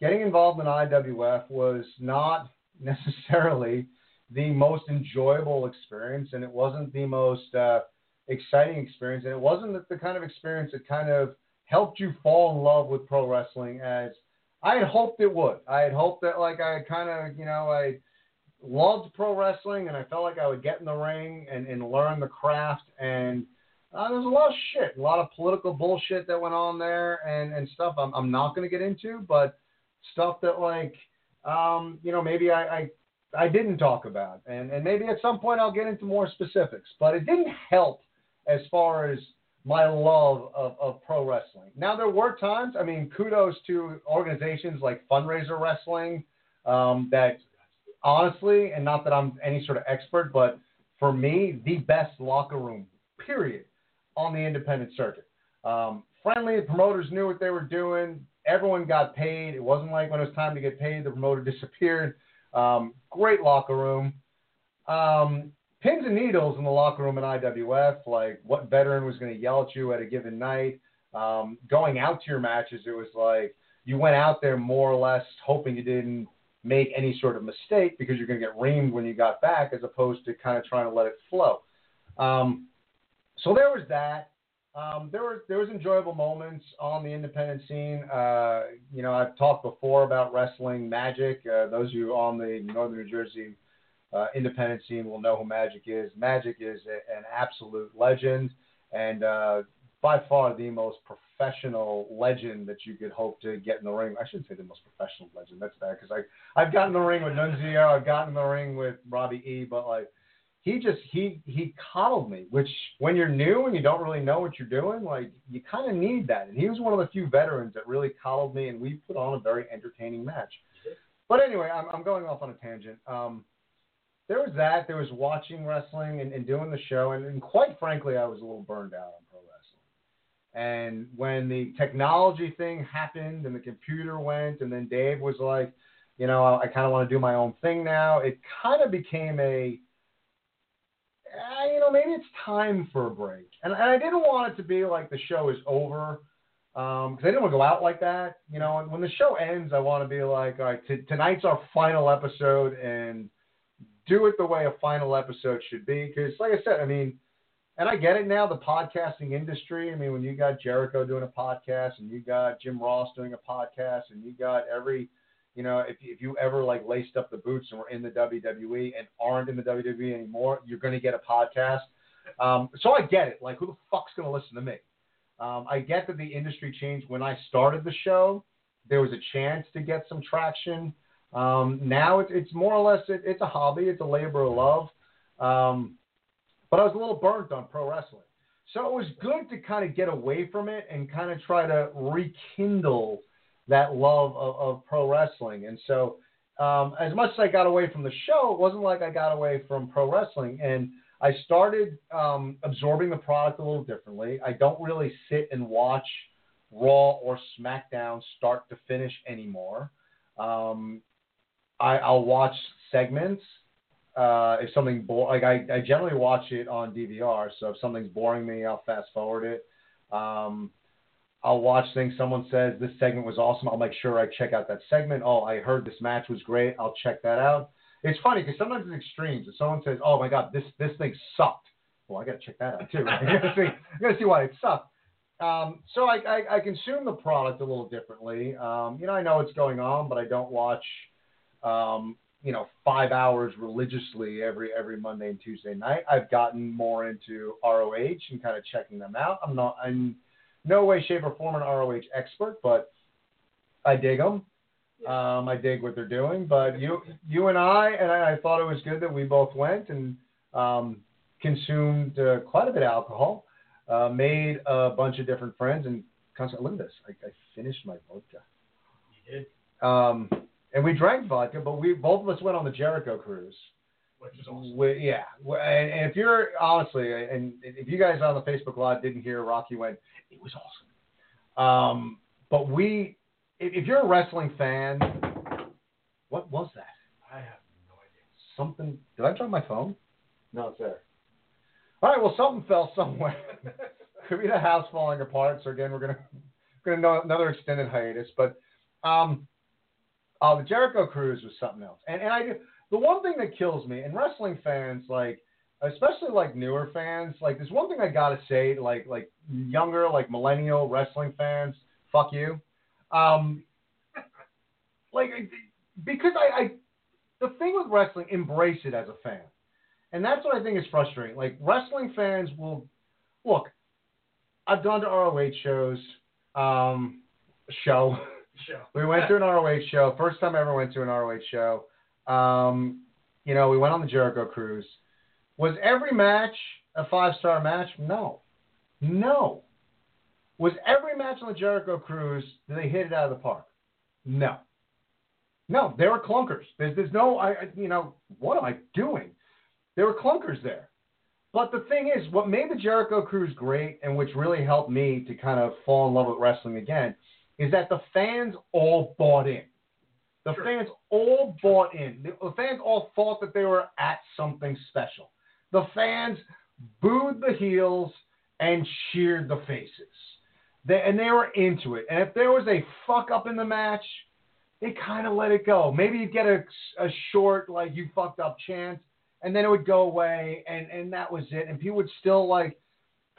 getting involved in IWF was not necessarily the most enjoyable experience, and it wasn't the most uh, exciting experience, and it wasn't the, the kind of experience that kind of helped you fall in love with pro wrestling as I had hoped it would. I had hoped that like I kind of you know I loved pro wrestling and I felt like I would get in the ring and, and learn the craft and uh, there's a lot of shit, a lot of political bullshit that went on there and, and stuff I'm, I'm not going to get into, but stuff that like, um, you know, maybe I, I, I didn't talk about and, and maybe at some point I'll get into more specifics, but it didn't help as far as my love of, of pro wrestling. Now there were times, I mean, kudos to organizations like Fundraiser Wrestling um, that honestly, and not that I'm any sort of expert, but for me, the best locker room, period, on the independent circuit. Um, friendly, the promoters knew what they were doing. Everyone got paid. It wasn't like when it was time to get paid, the promoter disappeared. Um, great locker room. Um, pins and needles in the locker room in IWF, like what veteran was going to yell at you at a given night. Um, going out to your matches, it was like you went out there more or less hoping you didn't make any sort of mistake because you're going to get reamed when you got back as opposed to kind of trying to let it flow. Um, so there was that. Um, there was there was enjoyable moments on the independent scene. Uh, you know, I've talked before about wrestling Magic. Uh, those of you on the Northern New Jersey uh, independent scene will know who Magic is. Magic is a, an absolute legend and uh, by far the most professional legend that you could hope to get in the ring. I shouldn't say the most professional legend. That's bad because I I've gotten in the ring with Nunzio, I've gotten in the ring with Robbie E, but like he just he he coddled me, which when you're new and you don't really know what you're doing, like you kind of need that. And he was one of the few veterans that really coddled me, and we put on a very entertaining match. But anyway, I'm I'm going off on a tangent. Um, there was that. There was watching wrestling and, and doing the show, and, and quite frankly, I was a little burned out on pro wrestling. And when the technology thing happened and the computer went, and then Dave was like, you know, I, I kind of want to do my own thing now. It kind of became a, eh, you know, maybe it's time for a break. And, and I didn't want it to be like the show is over because um, I didn't want to go out like that. You know, and when the show ends, I want to be like, all right, t- tonight's our final episode, and do it the way a final episode should be. Because, like I said, I mean, and I get it now, the podcasting industry. I mean, when you got Jericho doing a podcast, and you got Jim Ross doing a podcast, and you got every, you know, if if you ever like laced up the boots and were in the WWE and aren't in the WWE anymore, you're going to get a podcast. Um, so I get it. Like, who the fuck's going to listen to me? Um, I get that the industry changed when I started the show. There was a chance to get some traction. Um, now it's, it's more or less it, it's a hobby. It's a labor of love. Um, but I was a little burnt on pro wrestling. So it was good to kind of get away from it and kind of try to rekindle that love of, of pro wrestling. And so, um, as much as I got away from the show, it wasn't like I got away from pro wrestling. And I started um, absorbing the product a little differently. I don't really sit and watch Raw or SmackDown start to finish anymore. Um, I, I'll watch segments. Uh, if something bo- like I, I generally watch it on DVR, so if something's boring me, I'll fast forward it. Um, I'll watch things. Someone says this segment was awesome. I'll make sure I check out that segment. Oh, I heard this match was great. I'll check that out. It's funny because sometimes it's extremes. If someone says, "Oh my God, this this thing sucked," well, I got to check that out too. I got to see, I got to see why it sucked. Um, so I, I, I consume the product a little differently. Um, you know, I know what's going on, but I don't watch, um, you know, five hours religiously every every Monday and Tuesday night. I've gotten more into ROH and kind of checking them out. I'm not, I'm no way, shape, or form an ROH expert, but I dig them. Um, I dig what they're doing. But you, you and I, and I, I thought it was good that we both went and um, consumed uh, quite a bit of alcohol, uh, made a bunch of different friends, and constantly look at this. I, I finished my vodka. You did, Um, and we drank vodka, but we both of us went on the Jericho cruise. which is awesome. We, yeah, and, and if you're honestly, and if you guys on the Facebook Live didn't hear Rocky went, it was awesome. Um, but we, if, you're a wrestling fan, what was that? I have no idea. Something? Did I drop my phone? No, it's there. All right, well, something fell somewhere. Could be the house falling apart. So again, we're gonna gonna know another extended hiatus. But um, uh, the Jericho Cruise was something else. And and I the one thing that kills me, and wrestling fans like, especially like newer fans, like there's one thing I gotta say, like like younger, like millennial wrestling fans, fuck you. Um, like because I, I the thing with wrestling, embrace it as a fan. And that's what I think is frustrating. Like wrestling fans will look. I've gone to ROH shows. Um, show. Show. We went to an ROH show. First time I ever went to an ROH show. Um, you know, we went on the Jericho cruise. Was every match a five star match? No. No. Was every match on the Jericho cruise, did they hit it out of the park? No. No, there were clunkers. There's, there's no, I, I- you know, what am I doing? There were clunkers there. But the thing is, what made the Jericho Cruise great and which really helped me to kind of fall in love with wrestling again is that the fans all bought in. The Sure. fans all bought in. The fans all thought that they were at something special. The fans booed the heels and cheered the faces. They, and they were into it. And if there was a fuck up in the match, they kind of let it go. Maybe you'd get a, a short, like, you fucked up chant, and then it would go away, and, and that was it. And people would still, like,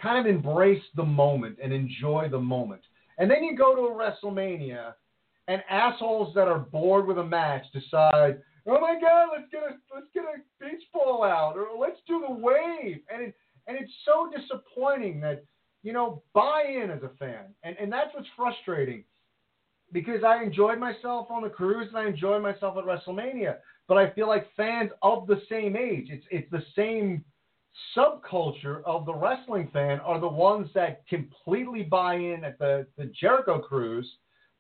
kind of embrace the moment and enjoy the moment. And then you go to a WrestleMania, and assholes that are bored with a match decide, oh my God, let's get a let's get a beach ball out, or let's do the wave. And it, and it's so disappointing that you know buy in as a fan, and and that's what's frustrating because I enjoyed myself on the cruise and I enjoyed myself at WrestleMania, but I feel like fans of the same age, it's it's the same subculture of the wrestling fan are the ones that completely buy in at the, the Jericho cruise,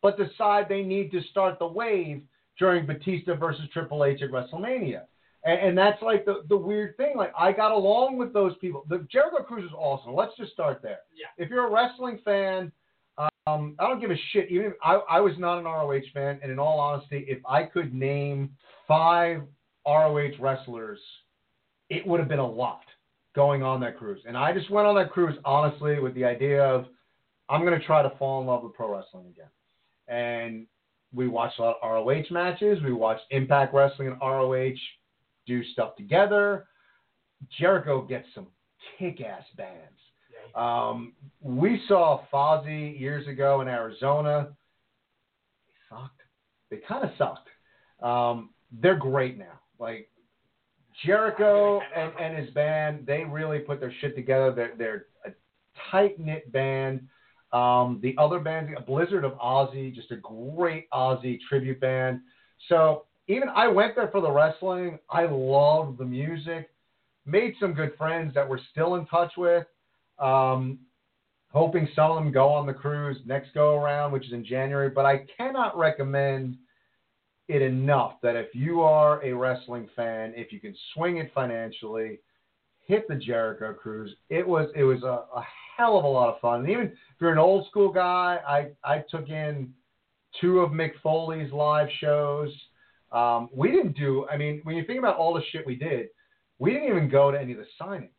but decide they need to start the wave during Batista versus Triple H at WrestleMania. And, and that's like the, the weird thing. Like I got along with those people. The Jericho cruise is awesome. Let's just start there. Yeah. If you're a wrestling fan, um, I don't give a shit. Even if I, I was not an ROH fan, and in all honesty, if I could name five ROH wrestlers, it would have been a lot going on that cruise. And I just went on that cruise honestly with the idea of I'm going to try to fall in love with pro wrestling again. And we watched a lot of ROH matches. We watched Impact Wrestling and ROH do stuff together. Jericho gets some kick-ass bands. Um, we saw Fozzy years ago in Arizona. They sucked. They kind of sucked. Um, they're great now. Like Jericho and, and his band, they really put their shit together. They're, they're a tight knit band. Um, the other band, Blizzard of Ozzy, just a great Ozzy tribute band. So even I went there for the wrestling. I loved the music. Made some good friends that we're still in touch with. Um, hoping some of them go on the cruise next go around, which is in January. But I cannot recommend it enough that if you are a wrestling fan, if you can swing it financially, hit the Jericho cruise. It was it was a, a hell of a lot of fun. And even if you're an old school guy, I I took in two of Mick Foley's live shows. Um, we didn't do. I mean, when you think about all the shit we did, we didn't even go to any of the signings.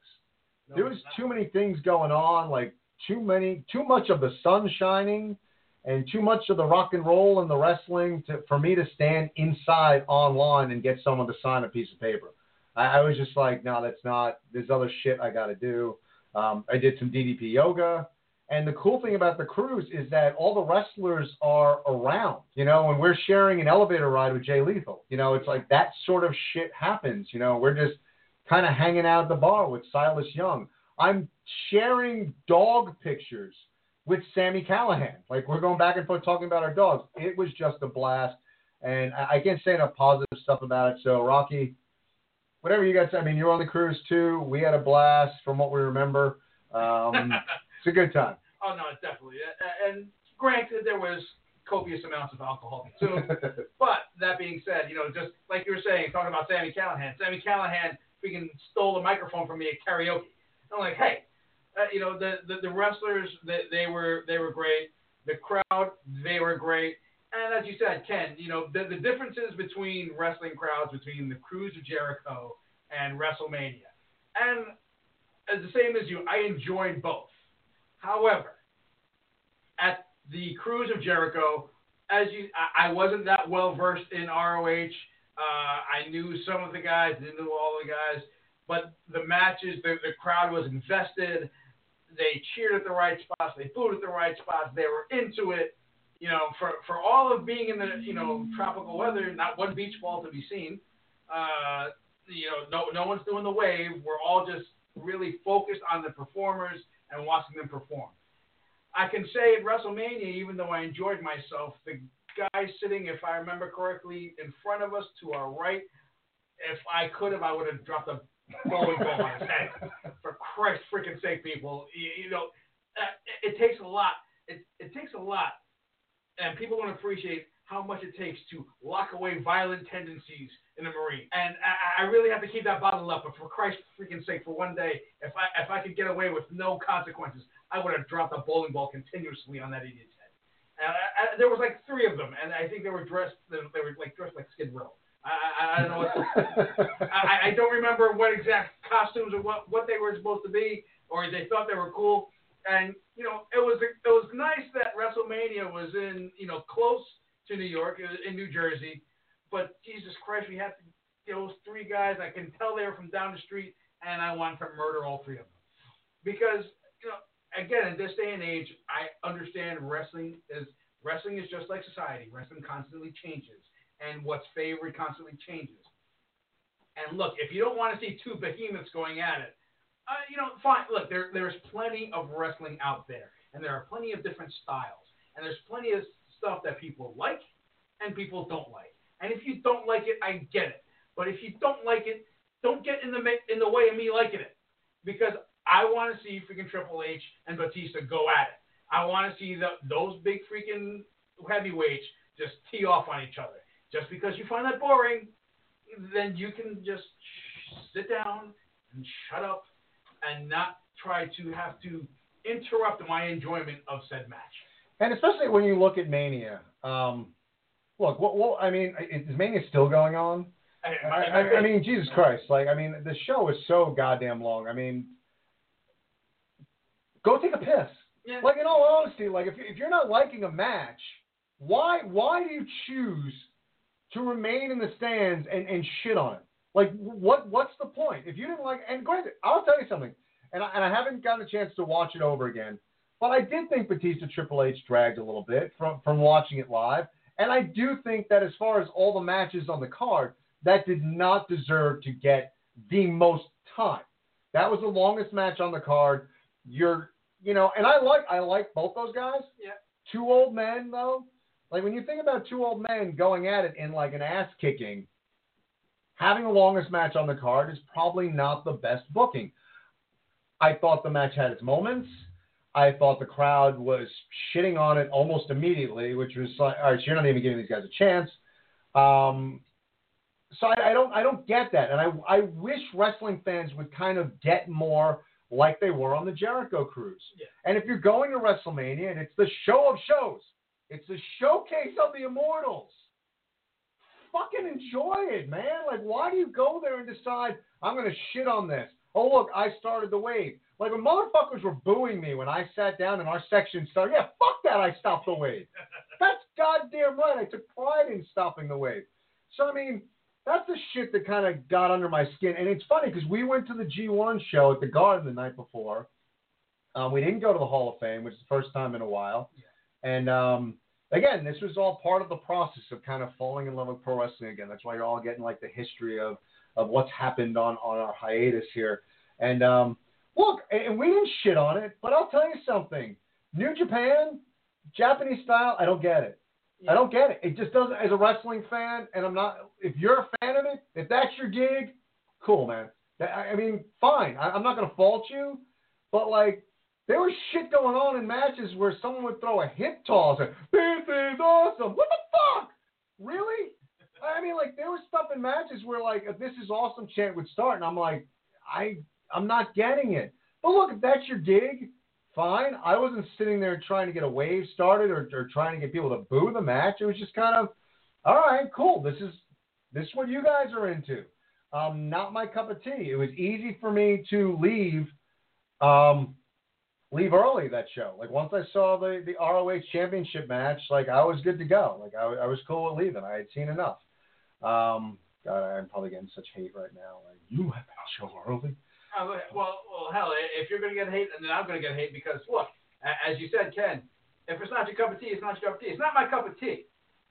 No, there was not. too many things going on, like too many, too much of the sun shining, and too much of the rock and roll and the wrestling to, for me to stand inside online and get someone to sign a piece of paper. I, I was just like, no, that's not. There's other shit I got to do. Um, I did some DDP yoga. And the cool thing about the cruise is that all the wrestlers are around, you know, and we're sharing an elevator ride with Jay Lethal. You know, it's like that sort of shit happens. You know, we're just kind of hanging out at the bar with Silas Young. I'm sharing dog pictures with Sami Callihan. Like we're going back and forth talking about our dogs. It was just a blast, and I, I can't say enough positive stuff about it. So Rocky, whatever you guys. I mean, you're on the cruise too. We had a blast from what we remember. Um, it's a good time. Oh no, it's definitely. And granted, there was copious amounts of alcohol consumed. but that being said, you know, just like you were saying, talking about Sami Callihan. Sami Callihan freaking stole the microphone from me at karaoke. I'm like, hey, uh, you know, the, the the wrestlers, they, they were they were great. The crowd, they were great. And as you said, Ken, you know, the, the differences between wrestling crowds between the Cruise of Jericho and WrestleMania. And as the same as you, I enjoyed both. However, at the Cruise of Jericho, as you, I, I wasn't that well versed in ROH. Uh, I knew some of the guys, didn't know all the guys, but the matches, the, the crowd was invested. They cheered at the right spots. They booed at the right spots. They were into it. You know, for for all of being in the you know tropical weather, not one beach ball to be seen. Uh, you know, no no one's doing the wave. We're all just really focused on the performers and watching them perform. I can say at WrestleMania, even though I enjoyed myself, the guy sitting, if I remember correctly, in front of us to our right, if I could have, I would have dropped a ball on. For Christ's freaking sake, people, you, you know, uh, it, it takes a lot. It, it takes a lot, and people don't appreciate how much it takes to lock away violent tendencies in a Marine. And I, I really have to keep that bottled up. But for Christ's freaking sake, for one day, if I if I could get away with no consequences, I would have dropped a bowling ball continuously on that idiot's head. And I, I, there was like three of them, and I think they were dressed. They were like dressed like Skid Row. I, I, I don't know. What I, I don't remember what exact costumes or what what they were supposed to be, or they thought they were cool. And you know, it was it was nice that WrestleMania was in you know close to New York, in New Jersey. But Jesus Christ, we had to, those three guys. I can tell they were from down the street, and I wanted to murder all three of them because you know again, in this day and age, I understand wrestling is wrestling is just like society. Wrestling constantly changes, and what's favored constantly changes. And look, if you don't want to see two behemoths going at it, uh, you know, fine. Look, there there's plenty of wrestling out there, and there are plenty of different styles, and there's plenty of stuff that people like and people don't like. And if you don't like it, I get it. But if you don't like it, don't get in the in the way of me liking it, because I want to see freaking Triple H and Batista go at it. I want to see the, those big freaking heavyweights just tee off on each other. Just because you find that boring, then you can just sit down and shut up and not try to have to interrupt my enjoyment of said match. And especially when you look at Mania. Um, look, what, what I mean, is Mania still going on? I, I, I, I mean, Jesus Christ! Like, I mean, the show is so goddamn long. I mean, go take a piss. Yeah. Like, in all honesty, like if if you're not liking a match, why why do you choose to remain in the stands and and shit on it? Like, what what's the point? If you didn't like, and granted, I'll tell you something. and I, and I haven't gotten a chance to watch it over again, but I did think Batista Triple H dragged a little bit from from watching it live, and I do think that as far as all the matches on the card, that did not deserve to get the most time. That was the longest match on the card. You're, you know, and I like I like both those guys. Yeah. Two old men though. Like when you think about two old men going at it in like an ass kicking, having the longest match on the card is probably not the best booking. I thought the match had its moments. I thought the crowd was shitting on it almost immediately, which was like, all right, so you're not even giving these guys a chance. Um, so I, I don't, I don't get that, and I, I wish wrestling fans would kind of get more like they were on the Jericho cruise. Yeah. And if you're going to WrestleMania and it's the show of shows, it's the showcase of the immortals. Fucking enjoy it, man. Like, why do you go there and decide I'm gonna shit on this? Oh look, I started the wave. Like when motherfuckers were booing me when I sat down and our section started. Yeah, fuck that. I stopped the wave. That's goddamn right. I took pride in stopping the wave. So I mean, that's the shit that kind of got under my skin. And it's funny because we went to the G1 show at the Garden the night before. Um, we didn't go to the Hall of Fame, which is the first time in a while. And um, again, this was all part of the process of kind of falling in love with pro wrestling again. That's why you're all getting like the history of of what's happened on on our hiatus here. And um, look, and we didn't shit on it, but I'll tell you something. New Japan, Japanese style, I don't get it. I don't get it. It just doesn't. As a wrestling fan, and I'm not. If you're a fan of it, if that's your gig, cool, man. I I mean, fine. I'm not gonna fault you, but like, there was shit going on in matches where someone would throw a hip toss and this is awesome. What the fuck? Really? I mean, like there was stuff in matches where like a this is awesome chant would start, and I'm like, I I'm not getting it. But look, if that's your gig, fine. I wasn't sitting there trying to get a wave started or, or trying to get people to boo the match. It was just kind of, all right, cool. This is this is what you guys are into. Um, not my cup of tea. It was easy for me to leave, um, leave early that show. Like once I saw the the ROH Championship match, like I was good to go. Like I, I was cool with leaving. I had seen enough. Um, God, I'm probably getting such hate right now. Like you had that show early. Oh, well, well, hell, if you're going to get hate, then I'm going to get hate because, look, as you said, Ken, if it's not your cup of tea, it's not your cup of tea. It's not my cup of tea.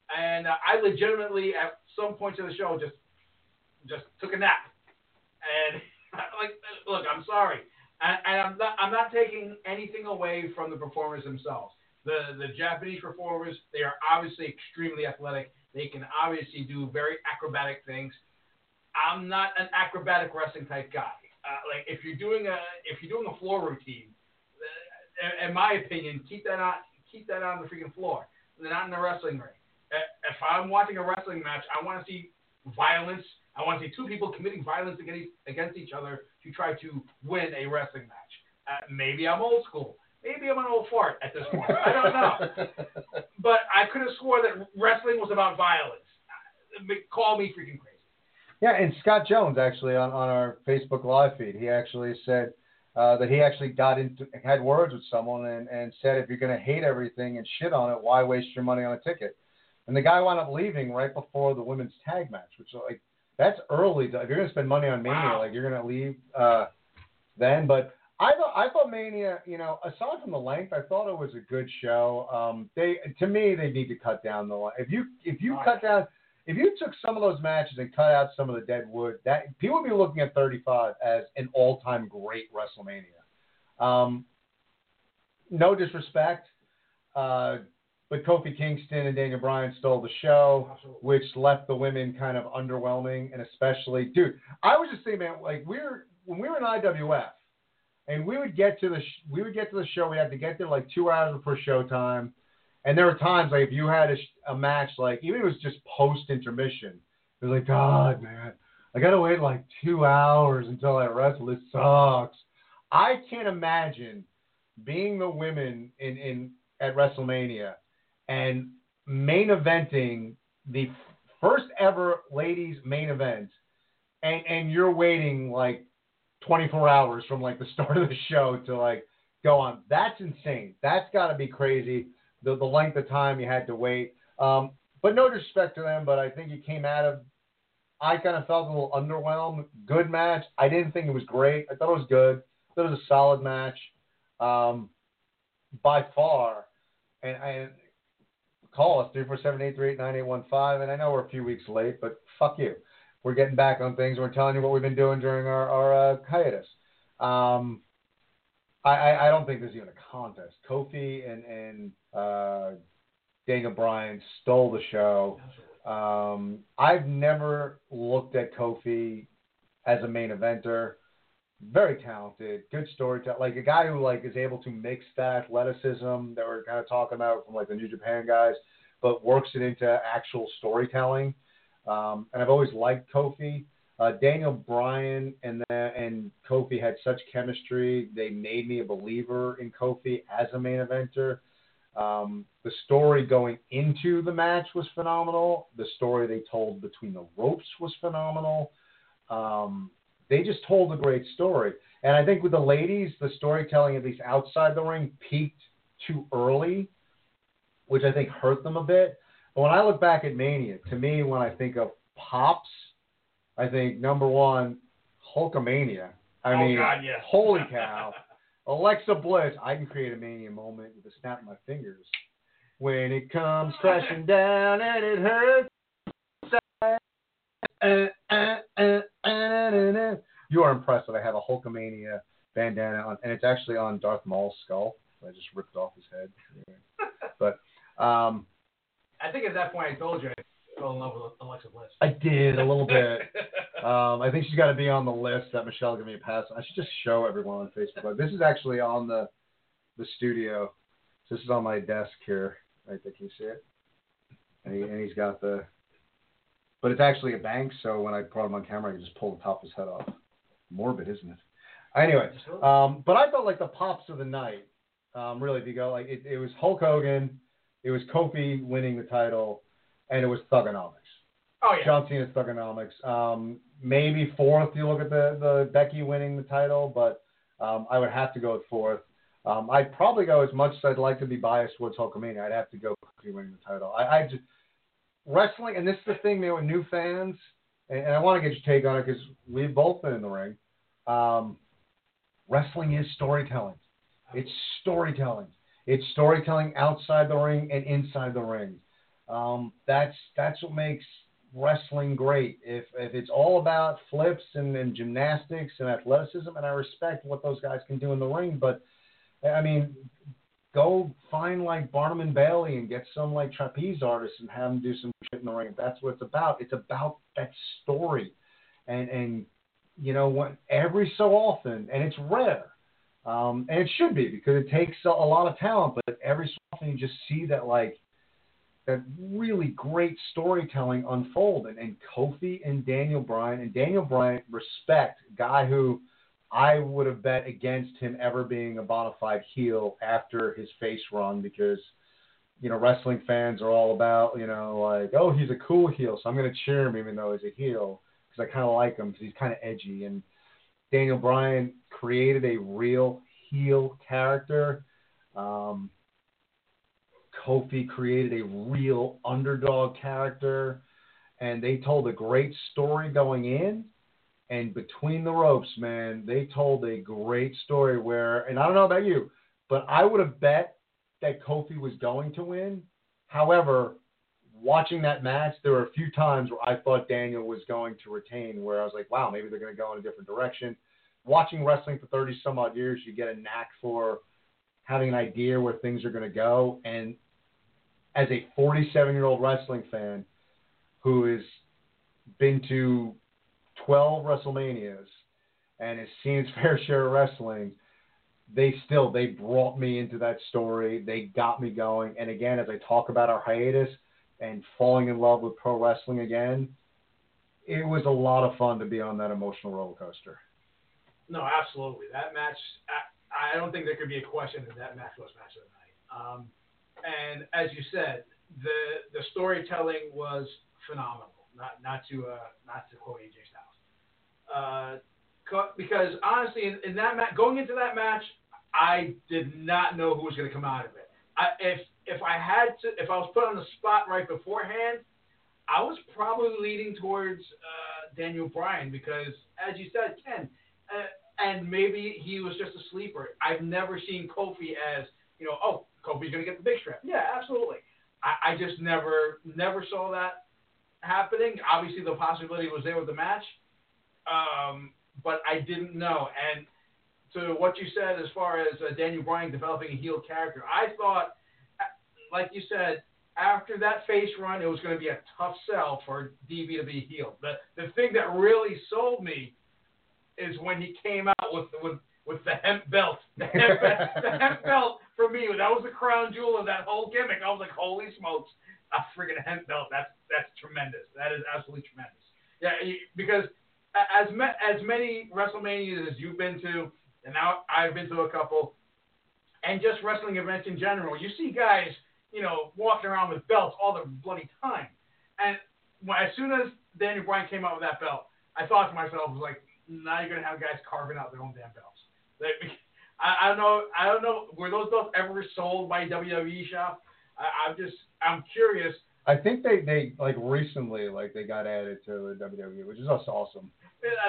And uh, I legitimately, at some points of the show, just just took a nap. And like, look, I'm sorry, and, and I'm not I'm not taking anything away from the performers themselves. The the Japanese performers, they are obviously extremely athletic. They can obviously do very acrobatic things. I'm not an acrobatic wrestling type guy. Uh, like if you're doing a if you're doing a floor routine, uh, in my opinion, keep that on keep that on the freaking floor, not in the wrestling ring. Uh, If I'm watching a wrestling match, I want to see violence. I want to see two people committing violence against against each other try to win a wrestling match. Uh, maybe I'm old school. Maybe I'm an old fart at this point. I don't know. But I could have swore that wrestling was about violence. Uh, Call me freaking crazy. Yeah, and Scott Jones actually on, on our Facebook live feed, he actually said uh, that he actually got into had words with someone and, and said if you're going to hate everything and shit on it, why waste your money on a ticket? And the guy wound up leaving right before the women's tag match, which was like that's early. To, if you're going to spend money on Mania, Wow. like you're going to leave uh, then. But I thought I thought Mania, you know, aside from the length, I thought it was a good show. Um, they to me they need to cut down the line. If you if you cut down if you took some of those matches and cut out some of the dead wood, that people would be looking at 35 as an all-time great WrestleMania. Um, no disrespect, uh, but Kofi Kingston and Daniel Bryan stole the show, which left the women kind of underwhelming, and especially, dude, I was just saying, man, like we're when we were in IWF, and we would get to the sh- we would get to the show, we had to get there like two hours before showtime. And there were times like if you had a, sh- a match like even if it was just post intermission, it was like God man, I gotta wait like two hours until I wrestle. This sucks. I can't imagine being the women in in at WrestleMania and main eventing the first ever ladies main event, and and you're waiting like 24 hours from like the start of the show to like go on. That's insane. That's got to be crazy. The the length of time you had to wait. Um, but no disrespect to them, but I think you came out of. I kind of felt a little underwhelmed. Good match. I didn't think it was great. I thought it was good. It was a solid match, um, by far. And, and call us three four seven eight three eight nine eight one five. And I know we're a few weeks late, but fuck you. We're getting back on things. We're telling you what we've been doing during our our uh, hiatus. Um, I, I I don't think there's even a contest. Kofi and and uh, Daniel Bryan stole the show. Um, I've never looked at Kofi as a main eventer. Very talented, good storyteller, like a guy who like is able to mix that athleticism that we're kind of talking about from like the New Japan guys, but works it into actual storytelling. Um, and I've always liked Kofi. Uh, Daniel Bryan and the, and Kofi had such chemistry; they made me a believer in Kofi as a main eventer. Um, the story going into the match was phenomenal. The story they told between the ropes was phenomenal. Um, they just told a great story. And I think with the ladies, the storytelling, at least outside the ring, peaked too early, which I think hurt them a bit. But when I look back at Mania, to me, when I think of pops, I think number one, Hulkamania. I Oh, mean, God, yes. holy cow. Alexa Bliss, I can create a Mania moment with a snap of my fingers. When it comes crashing down and it hurts. Uh, You are impressed that I have a Hulkamania bandana on, and it's actually on Darth Maul's skull. I just ripped off his head. But um, I think at that point I told you I fell in love with Alexa Bliss. I did a little bit. Um, I think she's got to be on the list that Michelle gave me a pass. I should just show everyone on Facebook. But this is actually on the the studio. This is on my desk here. Right there, can you see it? And, he, and he's got the. But it's actually a bank, so when I put him on camera, I can just pull the top of his head off. Morbid, isn't it? Anyway, um, but I felt like the pops of the night. Um, really, if you go like it, it was Hulk Hogan, it was Kofi winning the title, and it was Thuganomics. oh yeah. John Cena's Thuganomics. Um, maybe fourth. You look at the the Becky winning the title, but um, I would have to go with fourth. Um, I'd probably go as much as I'd like to be biased towards Hulkamania. I'd have to go Kofi winning the title. I, I just wrestling, and this is the thing, man, with new fans, and, and I want to get your take on it because we've both been in the ring. Um, wrestling is storytelling. It's storytelling. It's storytelling outside the ring and inside the ring. Um, that's that's what makes wrestling great. If if it's all about flips and, and gymnastics and athleticism, and I respect what those guys can do in the ring, but I mean, go find like Barnum and Bailey and get some like trapeze artists and have them do some shit in the ring. That's what it's about. It's about that story, and and you know what? Every so often, and it's rare, um, and it should be because it takes a, a lot of talent. But every so often, you just see that like that really great storytelling unfold. And, and Kofi and Daniel Bryan and Daniel Bryan respect guy who I would have bet against him ever being a bona fide heel after his face run because you know wrestling fans are all about you know like oh he's a cool heel so I'm going to cheer him even though he's a heel because I kind of like him because he's kind of edgy and Daniel Bryan created a real heel character. Um, Kofi created a real underdog character, and they told a great story going in. And between the ropes, man, they told a great story where, and I don't know about you, but I would have bet that Kofi was going to win. However, watching that match, there were a few times where I thought Daniel was going to retain, where I was like, wow, maybe they're going to go in a different direction. Watching wrestling for 30 some odd years, you get a knack for having an idea where things are going to go. And as a 47 year old wrestling fan who has been to 12 WrestleManias and has seen its fair share of wrestling, they still they brought me into that story. They got me going. And again, as I talk about our hiatus and falling in love with pro wrestling again, it was a lot of fun to be on that emotional roller coaster. No, absolutely. That match, I, I don't think there could be a question that that match was match of the night. Um, and as you said, the the storytelling was phenomenal. Not not to uh, not to quote AJ Styles, uh, because honestly, in, in that match, going into that match, I did not know who was going to come out of it. I, if if I had to, if I was put on the spot right beforehand, I was probably leaning towards uh, Daniel Bryan because, as you said, Ken, uh, and maybe he was just a sleeper. I've never seen Kofi as you know, oh, Kofi's gonna get the big strap. Yeah, absolutely. I, I just never never saw that happening. Obviously, the possibility was there with the match, um, but I didn't know. And to what you said as far as uh, Daniel Bryan developing a heel character, I thought, like you said, after that face run, it was going to be a tough sell for DB to be heel. The the thing that really sold me is when he came out with with with the hemp belt. The hemp, the hemp belt for me, that was the crown jewel of that whole gimmick. I was like, holy smokes, a freaking hemp belt. That's that's tremendous. That is absolutely tremendous. Yeah, because as as many WrestleManias as you've been to, and now I've been to a couple, and just wrestling events in general, you see guys you know, walking around with belts all the bloody time. And when, as soon as Daniel Bryan came out with that belt, I thought to myself, was like, now you're gonna have guys carving out their own damn belts. They, I, I don't know. I don't know. Were those belts ever sold by WWE shop? I, I'm just. I'm curious. I think they, they like recently like they got added to the WWE, which is just awesome.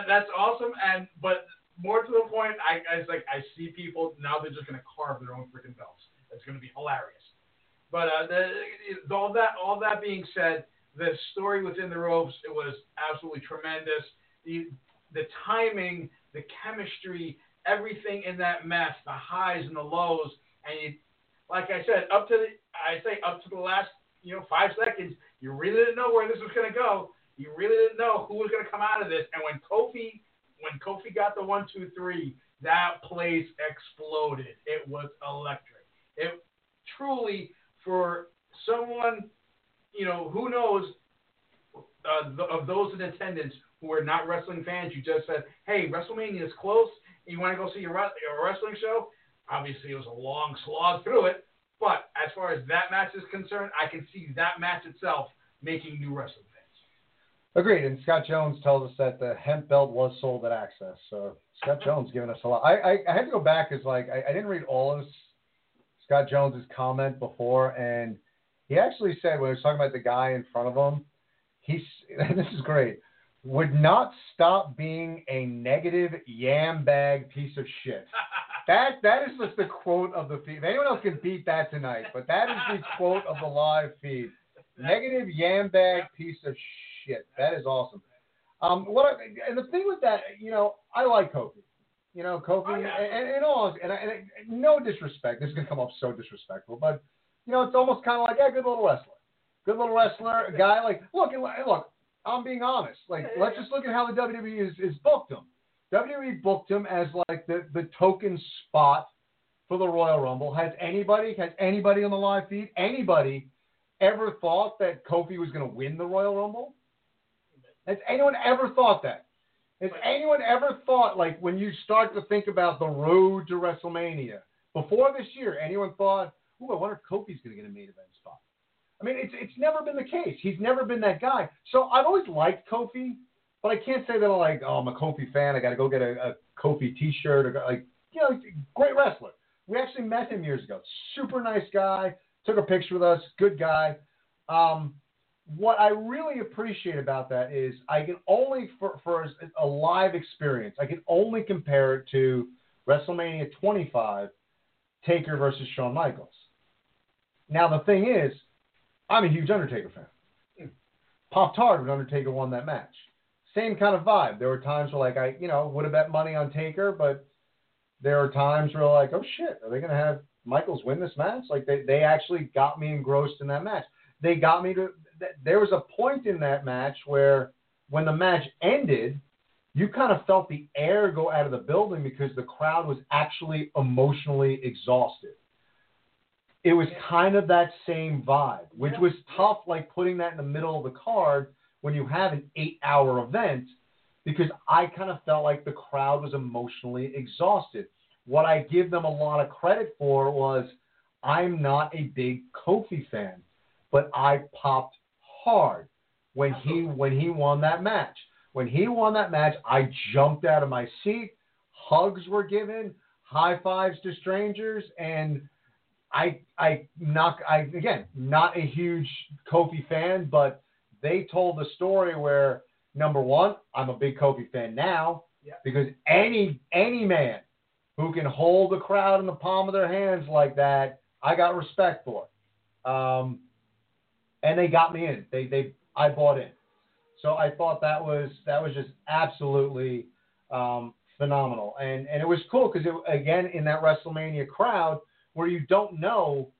That's awesome, and but more to the point, I, I like I see people now they're just gonna carve their own freaking belts. It's gonna be hilarious. But uh, the, all that all that being said, the story within the ropes it was absolutely tremendous. The the timing, the chemistry, everything in that match, the highs and the lows, and you, like I said, up to the I say up to the last you know five seconds, you really didn't know where this was going to go. You really didn't know who was going to come out of this. And when Kofi when Kofi got the one two three, that place exploded. It was electric. It truly for someone, you know, who knows uh, the, of those in attendance who are not wrestling fans, you just said, hey, WrestleMania is close. You want to go see your, your wrestling show? Obviously, it was a long slog through it. But as far as that match is concerned, I can see that match itself making new wrestling fans. Agreed. And Scott Jones tells us that the hemp belt was sold at Axxess. So Scott Jones giving us a lot. I, I, I had to go back because like I, I didn't read all of Scott Jones's comment before, and he actually said when he was talking about the guy in front of him, he's this is great. Would not stop being a negative yam bag piece of shit. That that is just the quote of the feed. If anyone else can beat that tonight, but that is the quote of the live feed. Negative yam bag piece of shit. That is awesome. Um, what I, and the thing with that, you know, I like Kofi. You know, Kofi, oh, yeah. and, and, all, and, and, and no disrespect. This is gonna come off so disrespectful, but you know, it's almost kind of like, yeah, good little wrestler, good little wrestler, a guy like, look, look, I'm being honest. Like, let's just look at how the WWE is, is booked him. WWE booked him as like the the token spot for the Royal Rumble. Has anybody, has anybody on the live feed, anybody ever thought that Kofi was going to win the Royal Rumble? Has anyone ever thought that? Has anyone ever thought, like, when you start to think about the road to WrestleMania, before this year, anyone thought, ooh, I wonder if Kofi's going to get a main event spot? I mean, it's it's never been the case. He's never been that guy. So I've always liked Kofi, but I can't say that I'm like, oh, I'm a Kofi fan. I got to go get a, a Kofi T-shirt or like, you know, great wrestler. We actually met him years ago. Super nice guy. Took a picture with us. Good guy. Um, what I really appreciate about that is I can only for, for a live experience, I can only compare it to WrestleMania 25, Taker versus Shawn Michaels. Now the thing is, I'm a huge Undertaker fan. Pop Tart when Undertaker won that match. Same kind of vibe. There were times where like I, you know, would have bet money on Taker, but there are times where like, oh shit, are they gonna have Michaels win this match? Like they, they actually got me engrossed in that match. They got me to there was a point in that match where when the match ended, you kind of felt the air go out of the building because the crowd was actually emotionally exhausted. It was kind of that same vibe, which was tough, like putting that in the middle of the card when you have an eight hour event, because I kind of felt like the crowd was emotionally exhausted. What I give them a lot of credit for was I'm not a big Kofi fan, but I popped hard when he when he won that match. When he won that match, I jumped out of my seat. Hugs were given, high fives to strangers, and I I not I again not a huge Kofi fan, but they told the story where number one, I'm a big Kofi fan now, Yeah. Because any any man who can hold the crowd in the palm of their hands like that, I got respect for. Um, and they got me in. They they I bought in. So I thought that was that was just absolutely um, phenomenal, and and it was cool because it again in that WrestleMania crowd where you don't know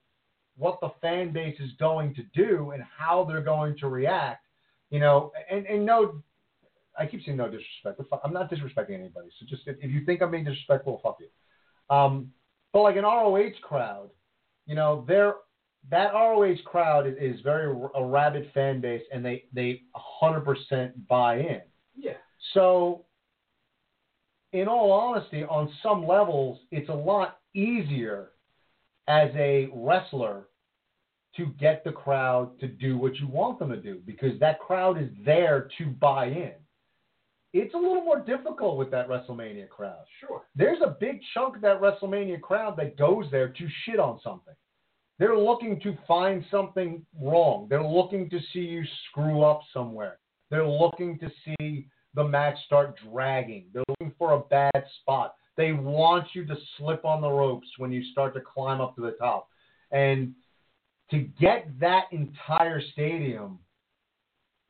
what the fan base is going to do and how they're going to react, you know, and and no, I keep saying no disrespect. but I'm not disrespecting anybody. So just if, if you think I'm being disrespectful, fuck you. Um, but like an ROH crowd, you know, they're that ROH crowd is, is very a rabid fan base, and they they 100% buy in. Yeah. So, in all honesty, on some levels, it's a lot easier as a wrestler to get the crowd to do what you want them to do because that crowd is there to buy in. It's a little more difficult with that WrestleMania crowd. Sure. There's a big chunk of that WrestleMania crowd that goes there to shit on something. They're looking to find something wrong. They're looking to see you screw up somewhere. They're looking to see the match start dragging. They're looking for a bad spot. They want you to slip on the ropes when you start to climb up to the top. And to get that entire stadium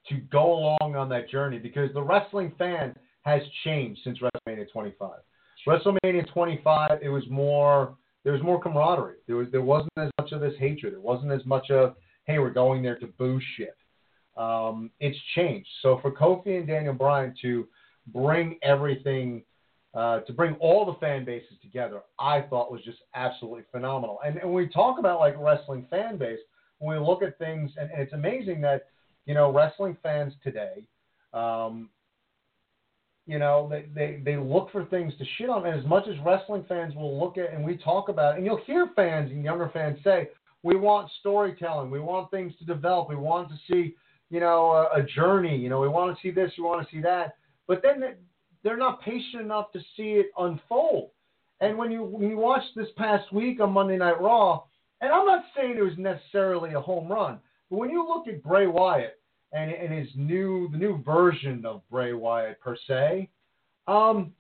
to go along on that journey, because the wrestling fan has changed since WrestleMania 25. WrestleMania 25, it was more there was more camaraderie. There was there wasn't as much of this hatred. It wasn't as much of hey we're going there to boo shit. Um, it's changed. So for Kofi and Daniel Bryan to bring everything, uh, to bring all the fan bases together, I thought was just absolutely phenomenal. And, and when we talk about like wrestling fan base, when we look at things, and, and it's amazing that you know wrestling fans today, um, you know, they, they, they look for things to shit on. And as much as wrestling fans will look at and we talk about it, and you'll hear fans and younger fans say, we want storytelling. We want things to develop. We want to see, you know, a, a journey. You know, we want to see this. We want to see that. But then they're not patient enough to see it unfold. And when you when you watch this past week on Monday Night Raw, and I'm not saying it was necessarily a home run, but when you look at Bray Wyatt and, and his new the new version of Bray Wyatt per se. Um,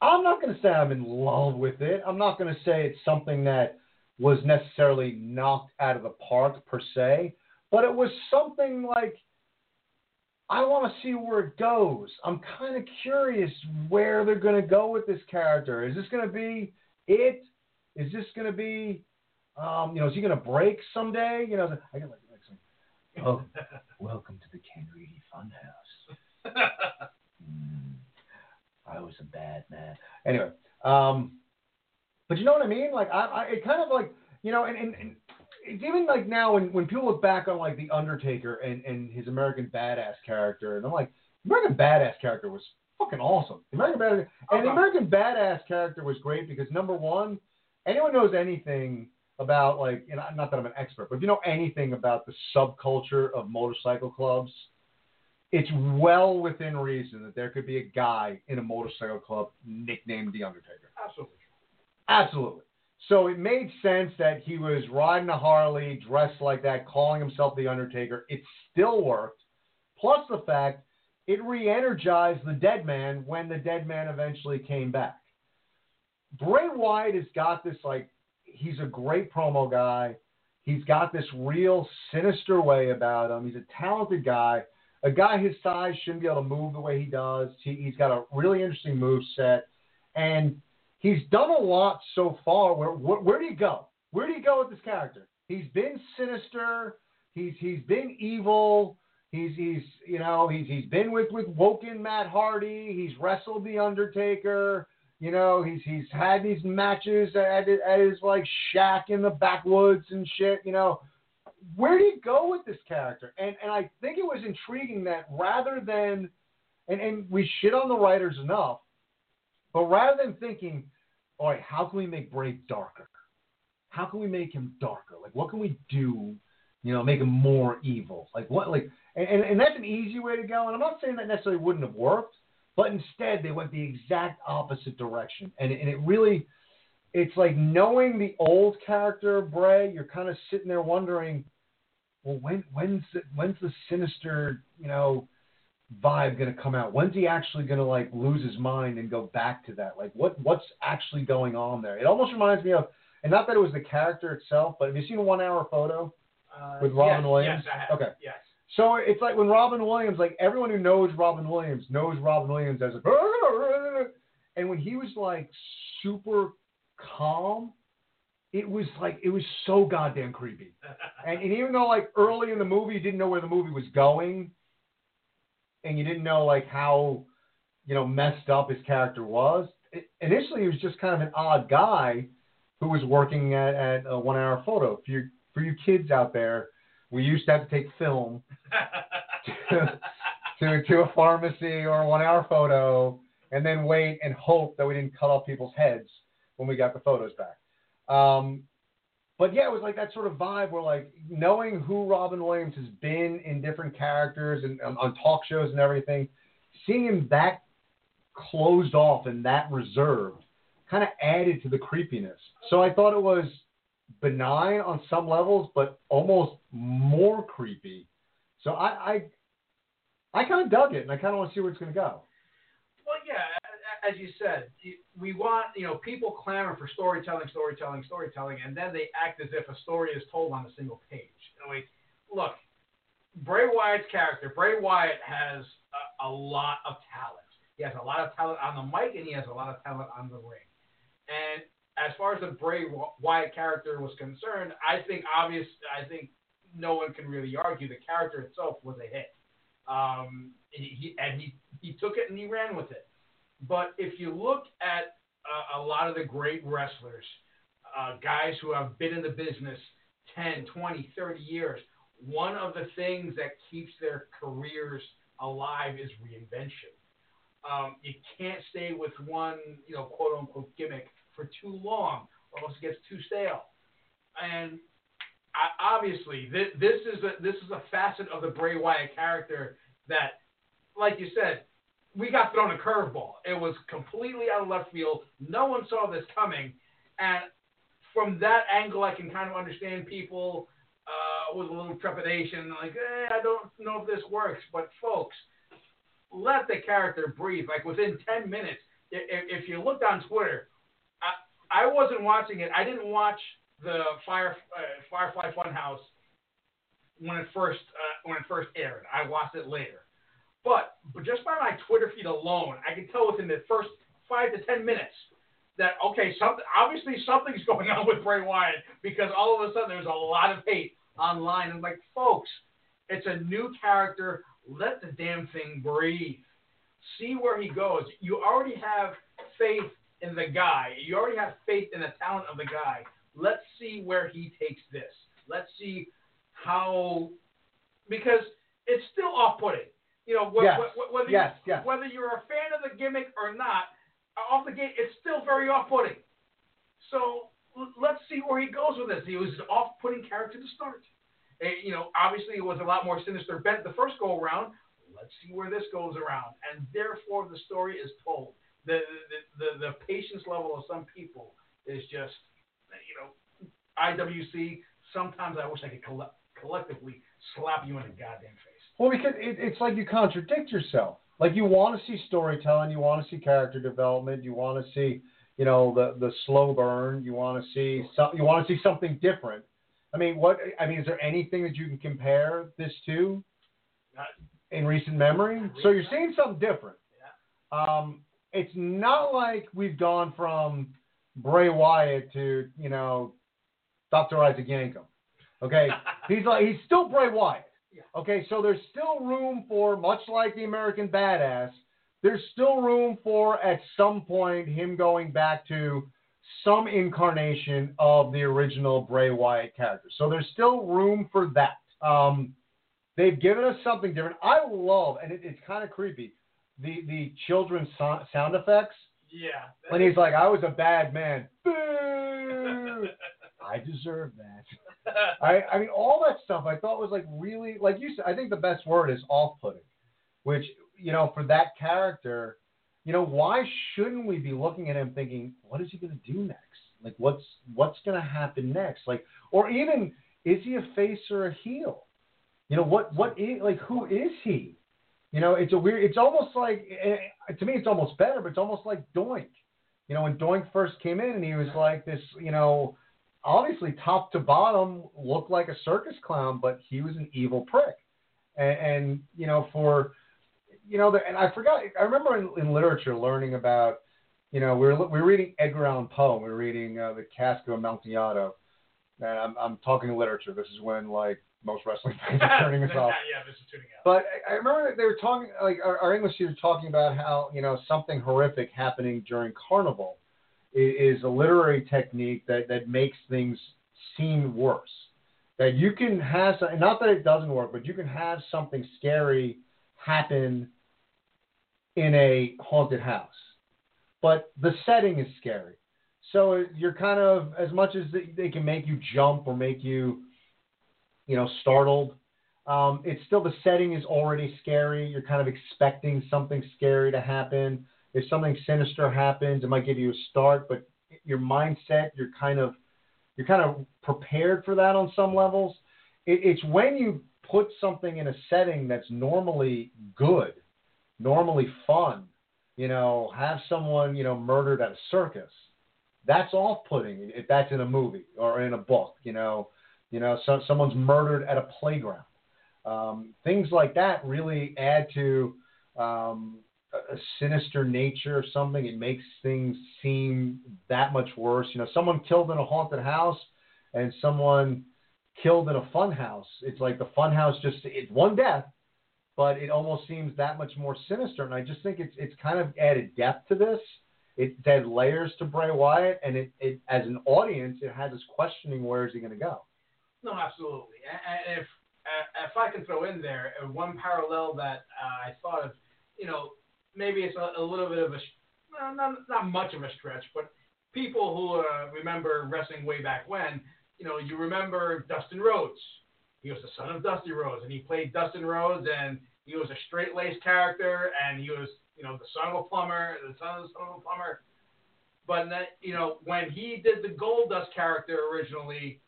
I'm not going to say I'm in love with it. I'm not going to say it's something that was necessarily knocked out of the park per se, but it was something like I want to see where it goes. I'm kind of curious where they're going to go with this character. Is this going to be it? Is this going to be, um, you know, is he going to break someday? You know, I get like some. Oh, welcome to the Ken Reedy Funhouse. mm, I was a bad man. Anyway, um, but you know what I mean? Like, I, I it kind of like, you know, and, and, and even like now when, when people look back on like the Undertaker and, and his American Badass character, and I'm like, American Badass character was fucking awesome. The American Badass, and the uh-huh. American Badass character was great because number one, anyone knows anything about like, you know, not that I'm an expert, but if you know anything about the subculture of motorcycle clubs, it's well within reason that there could be a guy in a motorcycle club nicknamed The Undertaker. Absolutely. Absolutely. So it made sense that he was riding a Harley, dressed like that, calling himself The Undertaker. It still worked. Plus the fact it re energized the dead man when the dead man eventually came back. Bray Wyatt has got this like he's a great promo guy. He's got this real sinister way about him. He's a talented guy. A guy his size shouldn't be able to move the way he does. He, he's got a really interesting move set, and he's done a lot so far. Where, where where do you go? Where do you go with this character? He's been sinister. He's he's been evil. He's he's you know he's he's been with with Woken Matt Hardy. He's wrestled the Undertaker. You know, he's he's had these matches at, at his like shack in the backwoods and shit. You know, where do you go with this character? And and I think it was intriguing that rather than, and and we shit on the writers enough, but rather than thinking, all right, how can we make Bray darker? How can we make him darker? Like, what can we do? You know, make him more evil. Like what? Like, and, and, and that's an easy way to go. And I'm not saying that necessarily wouldn't have worked. But instead, they went the exact opposite direction. And, and it really, it's like knowing the old character Bray, you're kind of sitting there wondering, well, when, when's, the, when's the sinister, you know, vibe gonna come out? When's he actually gonna like lose his mind and go back to that? Like what what's actually going on there? It almost reminds me of and not that it was the character itself, but have you seen a one hour photo? Uh, With Robin yes, Williams? Yes. Okay. Yes. So it's like when Robin Williams, like everyone who knows Robin Williams knows Robin Williams as a and when he was like super calm, it was like it was so goddamn creepy. And, and even though like early in the movie you didn't know where the movie was going, and you didn't know like how you know messed up his character was. It, initially, he was just kind of an odd guy who was working at, at a one-hour photo. For you for you kids out there, we used to have to take film to, to to a pharmacy or a one-hour photo, and then wait and hope that we didn't cut off people's heads when we got the photos back. Um, but yeah, it was like that sort of vibe where like knowing who Robin Williams has been in different characters and on, on talk shows and everything, seeing him that closed off and that reserved kind of added to the creepiness. So I thought it was benign on some levels, but almost more creepy. So I I, I kind of dug it, and I kind of want to see where it's going to go. As you said, we want you know people clamor for storytelling, storytelling, storytelling, and then they act as if a story is told on a single page. And like, look, Bray Wyatt's character, Bray Wyatt has a, a lot of talent. He has a lot of talent on the mic, and he has a lot of talent on the ring. And as far as the Bray Wyatt character was concerned, I think obvious. I think no one can really argue the character itself was a hit. Um, he and he he took it and he ran with it. But if you look at uh, a lot of the great wrestlers, uh, guys who have been in the business 10, 20, 30 years, one of the things that keeps their careers alive is reinvention. Um, you can't stay with one, you know, quote unquote gimmick for too long, or else it gets too stale. And I, obviously, this, this is a this is a facet of the Bray Wyatt character that, like you said, we got thrown a curveball. It was completely out of left field. No one saw this coming, and from that angle, I can kind of understand people uh, with a little trepidation, like, eh, I don't know if this works. But folks, let the character breathe. Like within 10 minutes, if, you looked on Twitter, I, I wasn't watching it. I didn't watch the Fire uh, Firefly Funhouse when it first uh, when it first aired. I watched it later. But, but just by my Twitter feed alone, I can tell within the first five to ten minutes that okay, something obviously something's going on with Bray Wyatt because all of a sudden there's a lot of hate online. And like, folks, it's a new character. Let the damn thing breathe. See where he goes. You already have faith in the guy. You already have faith in the talent of the guy. Let's see where he takes this. Let's see how because it's still off-putting. You know, wh- Yes. wh- whether Yes, you, yes. whether you're a fan of the gimmick or not, off the gate, it's still very off-putting. So l- let's see where he goes with this. He was an off-putting character to start. Eh, you know, obviously it was a lot more sinister bent the first go around. Let's see where this goes around, and therefore the story is told. The the the, the patience level of some people is just, you know, IWC. Sometimes I wish I could colle- collectively slap you in the goddamn face. Well, because it, it's like you contradict yourself. Like you want to see storytelling, you want to see character development, you want to see, you know, the the slow burn. You want to see some, you want to see something different. I mean, what? I mean, is there anything that you can compare this to in recent memory? So you're seeing something different. Um, it's not like we've gone from Bray Wyatt to you know Dr. Isaac Yankem. Okay, he's like he's still Bray Wyatt. Okay, so there's still room for much like the American Badass. There's still room for at some point him going back to some incarnation of the original Bray Wyatt character. So there's still room for that. Um, they've given us something different. I love, and it, it's kind of creepy, the the children's so- sound effects yeah. when he's like, "I was a bad man." I deserve that. I, I mean, all that stuff I thought was like really, like you said, I think the best word is off-putting, which you know, for that character, you know, why shouldn't we be looking at him thinking, what is he going to do next? Like, what's what's going to happen next? Like, or even is he a face or a heel? You know, what what is like who is he? You know, it's a weird. It's almost like eh, to me, it's almost better, but it's almost like Doink. You know, when Doink first came in, and he was like this. You know, obviously top to bottom looked like a circus clown, but he was an evil prick. And, and you know, for you know, the, and I forgot. I remember in, in literature learning about. You know, we were we were reading Edgar Allan Poe. We were reading uh, the Cask of Amontillado, and I'm I'm talking literature. This is when like most wrestling fans are turning us off. yeah, this is tuning out. But I I remember they were talking, like our, our English teacher talking about how you know something horrific happening during Carnival is, a literary technique that that makes things seem worse. That you can have, not that it doesn't work, but you can have something scary happen in a haunted house, but the setting is scary. So you're kind of as much as they, they can make you jump or make you, you know, startled um, it's still the setting is already scary. You're kind of expecting something scary to happen. If something sinister happens, it might give you a start, but your mindset, you're kind of you're kind of prepared for that on some levels. It, it's when you put something in a setting that's normally good, normally fun. You know, have someone you know murdered at a circus. That's off-putting if that's in a movie or in a book. You know, you know, so, someone's murdered at a playground um, things like that really add to um, a, sinister nature or something. It makes things seem that much worse. You know, someone killed in a haunted house and someone killed in a fun house. It's like the fun house just it's one death, but it almost seems that much more sinister. And I just think it's it's kind of added depth to this. It added layers to Bray Wyatt, and it, it as an audience, it has us questioning where is he going to go. No, absolutely. And if if I can throw in there uh, one parallel that uh, I thought of, you know, maybe it's a, a little bit of a, not not much of a stretch, but people who uh, remember wrestling way back when, you know, you remember Dustin Rhodes. He was the son of Dusty Rhodes, and he played Dustin Rhodes, and he was a straight-laced character, and he was, you know, the son of a plumber, the son of the son of a plumber. But that, you know, when he did the Goldust character originally,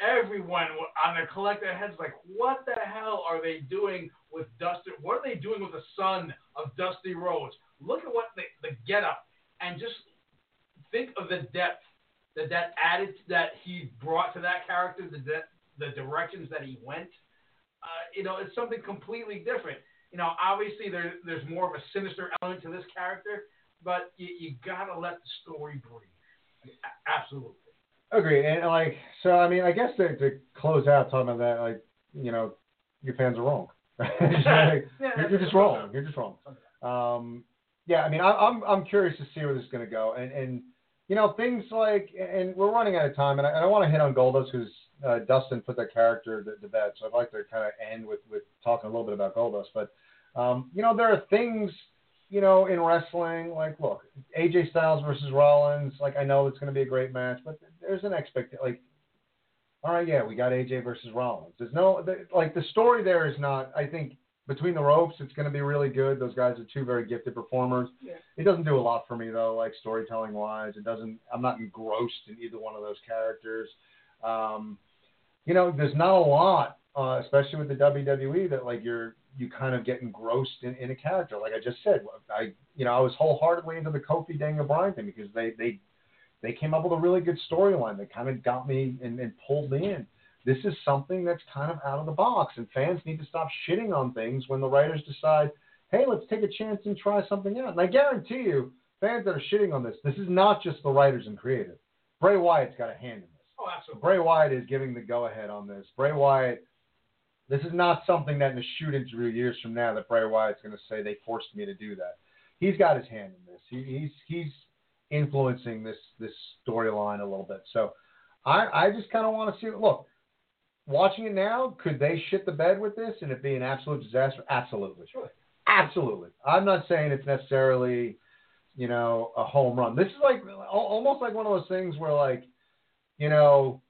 everyone on their collective heads like, what the hell are they doing with Dusty? What are they doing with the son of Dusty Rhodes? Look at what the the getup and just think of the depth that that added that he brought to that character, the de- the directions that he went. Uh, you know, it's something completely different. You know, obviously there there's more of a sinister element to this character, but you, you gotta let the story breathe. Absolutely. Agree, and like so. I mean, I guess to, to close out talking about that, like you know, your fans are wrong. Like, you're, you're just wrong. You're just wrong. Um, yeah, I mean, I, I'm I'm curious to see where this is going to go, and and you know things like, and we're running out of time, and I, and I want to hit on Goldust because uh, Dustin put that character to, to bed, so I'd like to kind of end with with talking a little bit about Goldust, but um, you know there are things you know, in wrestling, like, look, AJ Styles versus Rollins, like, I know it's going to be a great match, but there's an expect, like, all right, yeah, we got AJ versus Rollins. There's no, the, like, the story there is not, I think, between the ropes, it's going to be really good. Those guys are two very gifted performers. Yeah. It doesn't do a lot for me, though, like, storytelling wise. It doesn't, I'm not engrossed in either one of those characters. Um, you know, there's not a lot, uh, especially with the WWE, that, like, you're, you kind of get engrossed in, in a character. Like I just said, I you know I was wholeheartedly into the Kofi Daniel Bryan thing because they they they came up with a really good storyline that kind of got me and, and pulled me in. This is something that's kind of out of the box, and fans need to stop shitting on things when the writers decide, hey, let's take a chance and try something out. And I guarantee you, fans that are shitting on this, this is not just the writers and creative. Bray Wyatt's got a hand in this. Oh, absolutely. Bray Wyatt is giving the go ahead on this. Bray Wyatt this is not something that in a shoot interview years from now that Bray Wyatt's going to say they forced me to do that. He's got his hand in this. He, he's he's influencing this this storyline a little bit. So I I just kind of want to see. Look, watching it now, could they shit the bed with this and it be an absolute disaster? Absolutely, Sure. absolutely. I'm not saying it's necessarily you know a home run. This is like almost like one of those things where like you know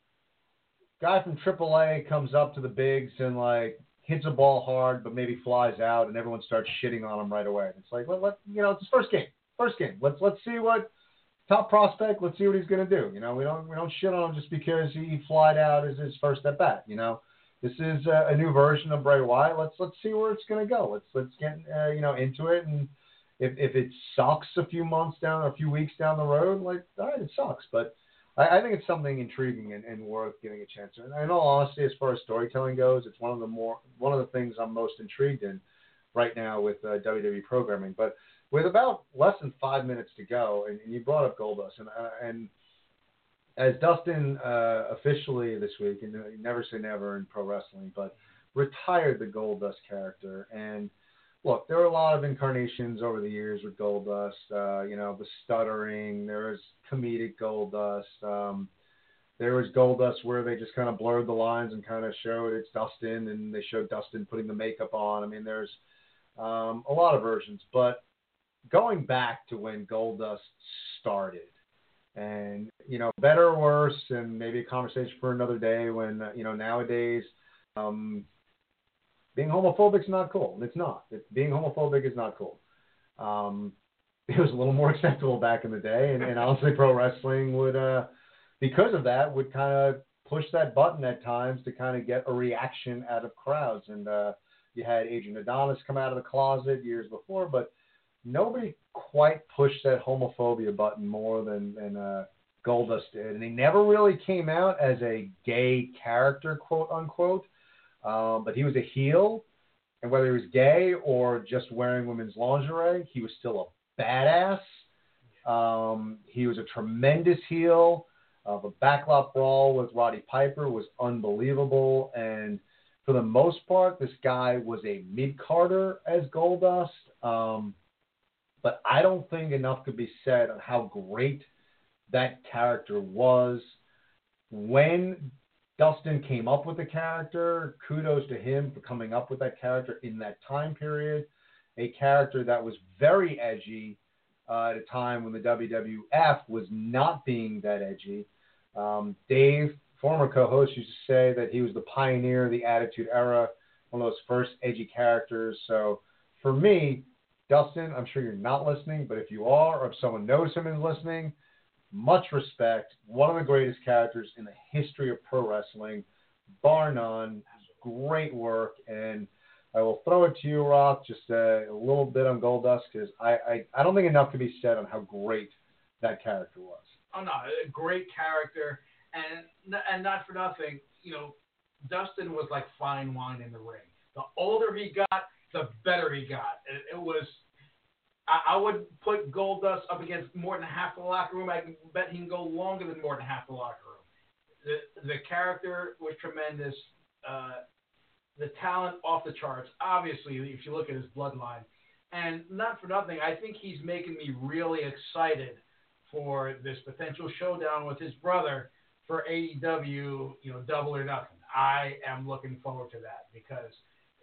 guy from AAA comes up to the bigs and like hits a ball hard, but maybe flies out, and everyone starts shitting on him right away. It's like, well, let you know, it's his first game, first game. Let's let's see what top prospect. Let's see what he's gonna do. You know, we don't we don't shit on him just because he flied out as his first at bat. You know, this is a, a new version of Bray Wyatt. Let's let's see where it's to go. Let's let's get uh, you know into it, and if if it sucks a few months down, a few weeks down the road, like all right, it sucks, but. I, I think it's something intriguing and, and worth giving a chance. And in all honesty, as far as storytelling goes, it's one of the more one of the things I'm most intrigued in right now with uh, WWE programming. But with about less than five minutes to go, and, and you brought up Goldust, and uh, and as Dustin uh, officially this week, and you never say never in pro wrestling, but retired the Goldust character. And look, there were a lot of incarnations over the years with Goldust. Uh, you know, the stuttering. There was comedic Goldust. Um, there was Goldust where they just kind of blurred the lines and kind of showed it's Dustin, and they showed Dustin putting the makeup on. I mean, there's um, a lot of versions, but going back to when Goldust started and you know, better or worse, and maybe a conversation for another day. When you know nowadays, um, being homophobic is not cool. It's not. Being homophobic is not cool. Um, it was a little more acceptable back in the day, and, and honestly, pro wrestling would, uh, because of that, would kind of push that button at times to kind of get a reaction out of crowds. And uh, you had Adrian Adonis come out of the closet years before, but nobody quite pushed that homophobia button more than than uh, Goldust did, and he never really came out as a gay character, quote unquote. Um, but he was a heel, and whether he was gay or just wearing women's lingerie, he was still a badass. Um, he was a tremendous heel. Uh, the backlot brawl with Roddy Piper was unbelievable, and for the most part, this guy was a mid carder as Goldust. Um, but I don't think enough could be said on how great that character was. When Dustin came up with the character, kudos to him for coming up with that character in that time period. A character that was very edgy uh, at a time when the WWF was not being that edgy. Um, Dave, former co host, used to say that he was the pioneer of the Attitude Era, one of those first edgy characters. So for me, Dustin, I'm sure you're not listening, but if you are, or if someone knows him and is listening, much respect. One of the greatest characters in the history of pro wrestling, bar none. Great work. And I will throw it to you, Roth, just a, a little bit on Goldust, because I, I, I don't think enough can be said on how great that character was. Oh, no, a great character. And, and not for nothing, you know, Dustin was like fine wine in the ring. The older he got, the better he got. It, it was. I, I would put Goldust up against more than half the locker room. I can bet he can go longer than more than half the locker room. The the character was tremendous. Uh, the talent off the charts. Obviously, if you look at his bloodline, and not for nothing, I think he's making me really excited for this potential showdown with his brother for AEW. You know, double or nothing. I am looking forward to that because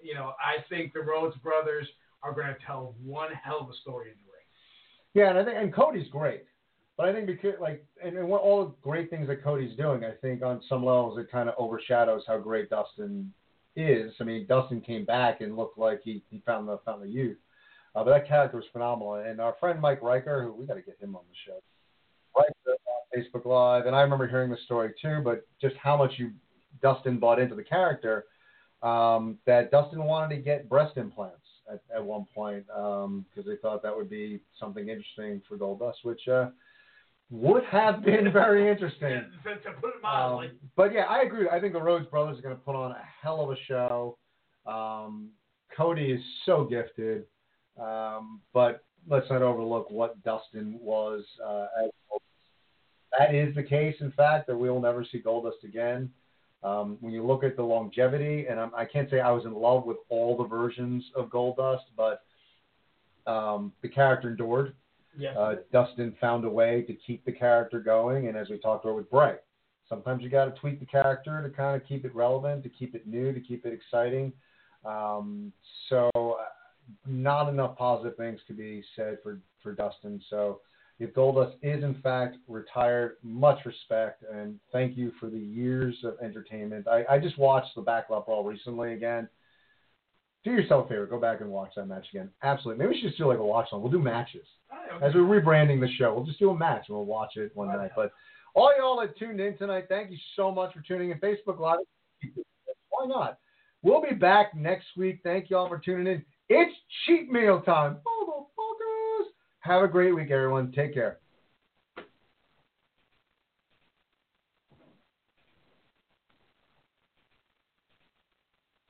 you know, I think the Rhodes brothers are going to tell one hell of a story in the ring. Yeah, and I think and Cody's great, but I think because like and, and what, all the great things that Cody's doing, I think on some levels it kind of overshadows how great Dustin is. I mean, Dustin came back and looked like he, he found the found the youth. Uh, but that character was phenomenal. And our friend Mike Riker, who we got to get him on the show, Riker on Facebook Live, and I remember hearing the story too. But just how much you Dustin bought into the character um, that Dustin wanted to get breast implants at, at one point because um, they thought that would be something interesting for Goldust, which uh, would have been very interesting. to put it mildly. Um, but yeah, I agree. I think the Rhodes brothers are going to put on a hell of a show. Um, Cody is so gifted, um, but let's not overlook what Dustin was. Uh, that is the case, in fact, that we will never see Goldust again. Um, when you look at the longevity, and I'm, I can not say I was in love with all the versions of Goldust, but um, the character endured. Yes. Uh, Dustin found a way to keep the character going, and as we talked about with Bray, sometimes you got to tweak the character to kind of keep it relevant, to keep it new, to keep it exciting. Um, so, uh, not enough positive things to be said for for Dustin. So, if Goldust is in fact retired, much respect and thank you for the years of entertainment. I, I just watched the Backlot Brawl recently again. Do yourself a favor, go back and watch that match again. Absolutely. Maybe we should just do like a watch on. We'll do matches. As we're rebranding the show, we'll just do a match and we'll watch it one night. But all y'all that tuned in tonight, thank you so much for tuning in. Facebook Live. Why not? We'll be back next week. Thank you all for tuning in. It's cheat meal time. Have a great week, everyone. Take care.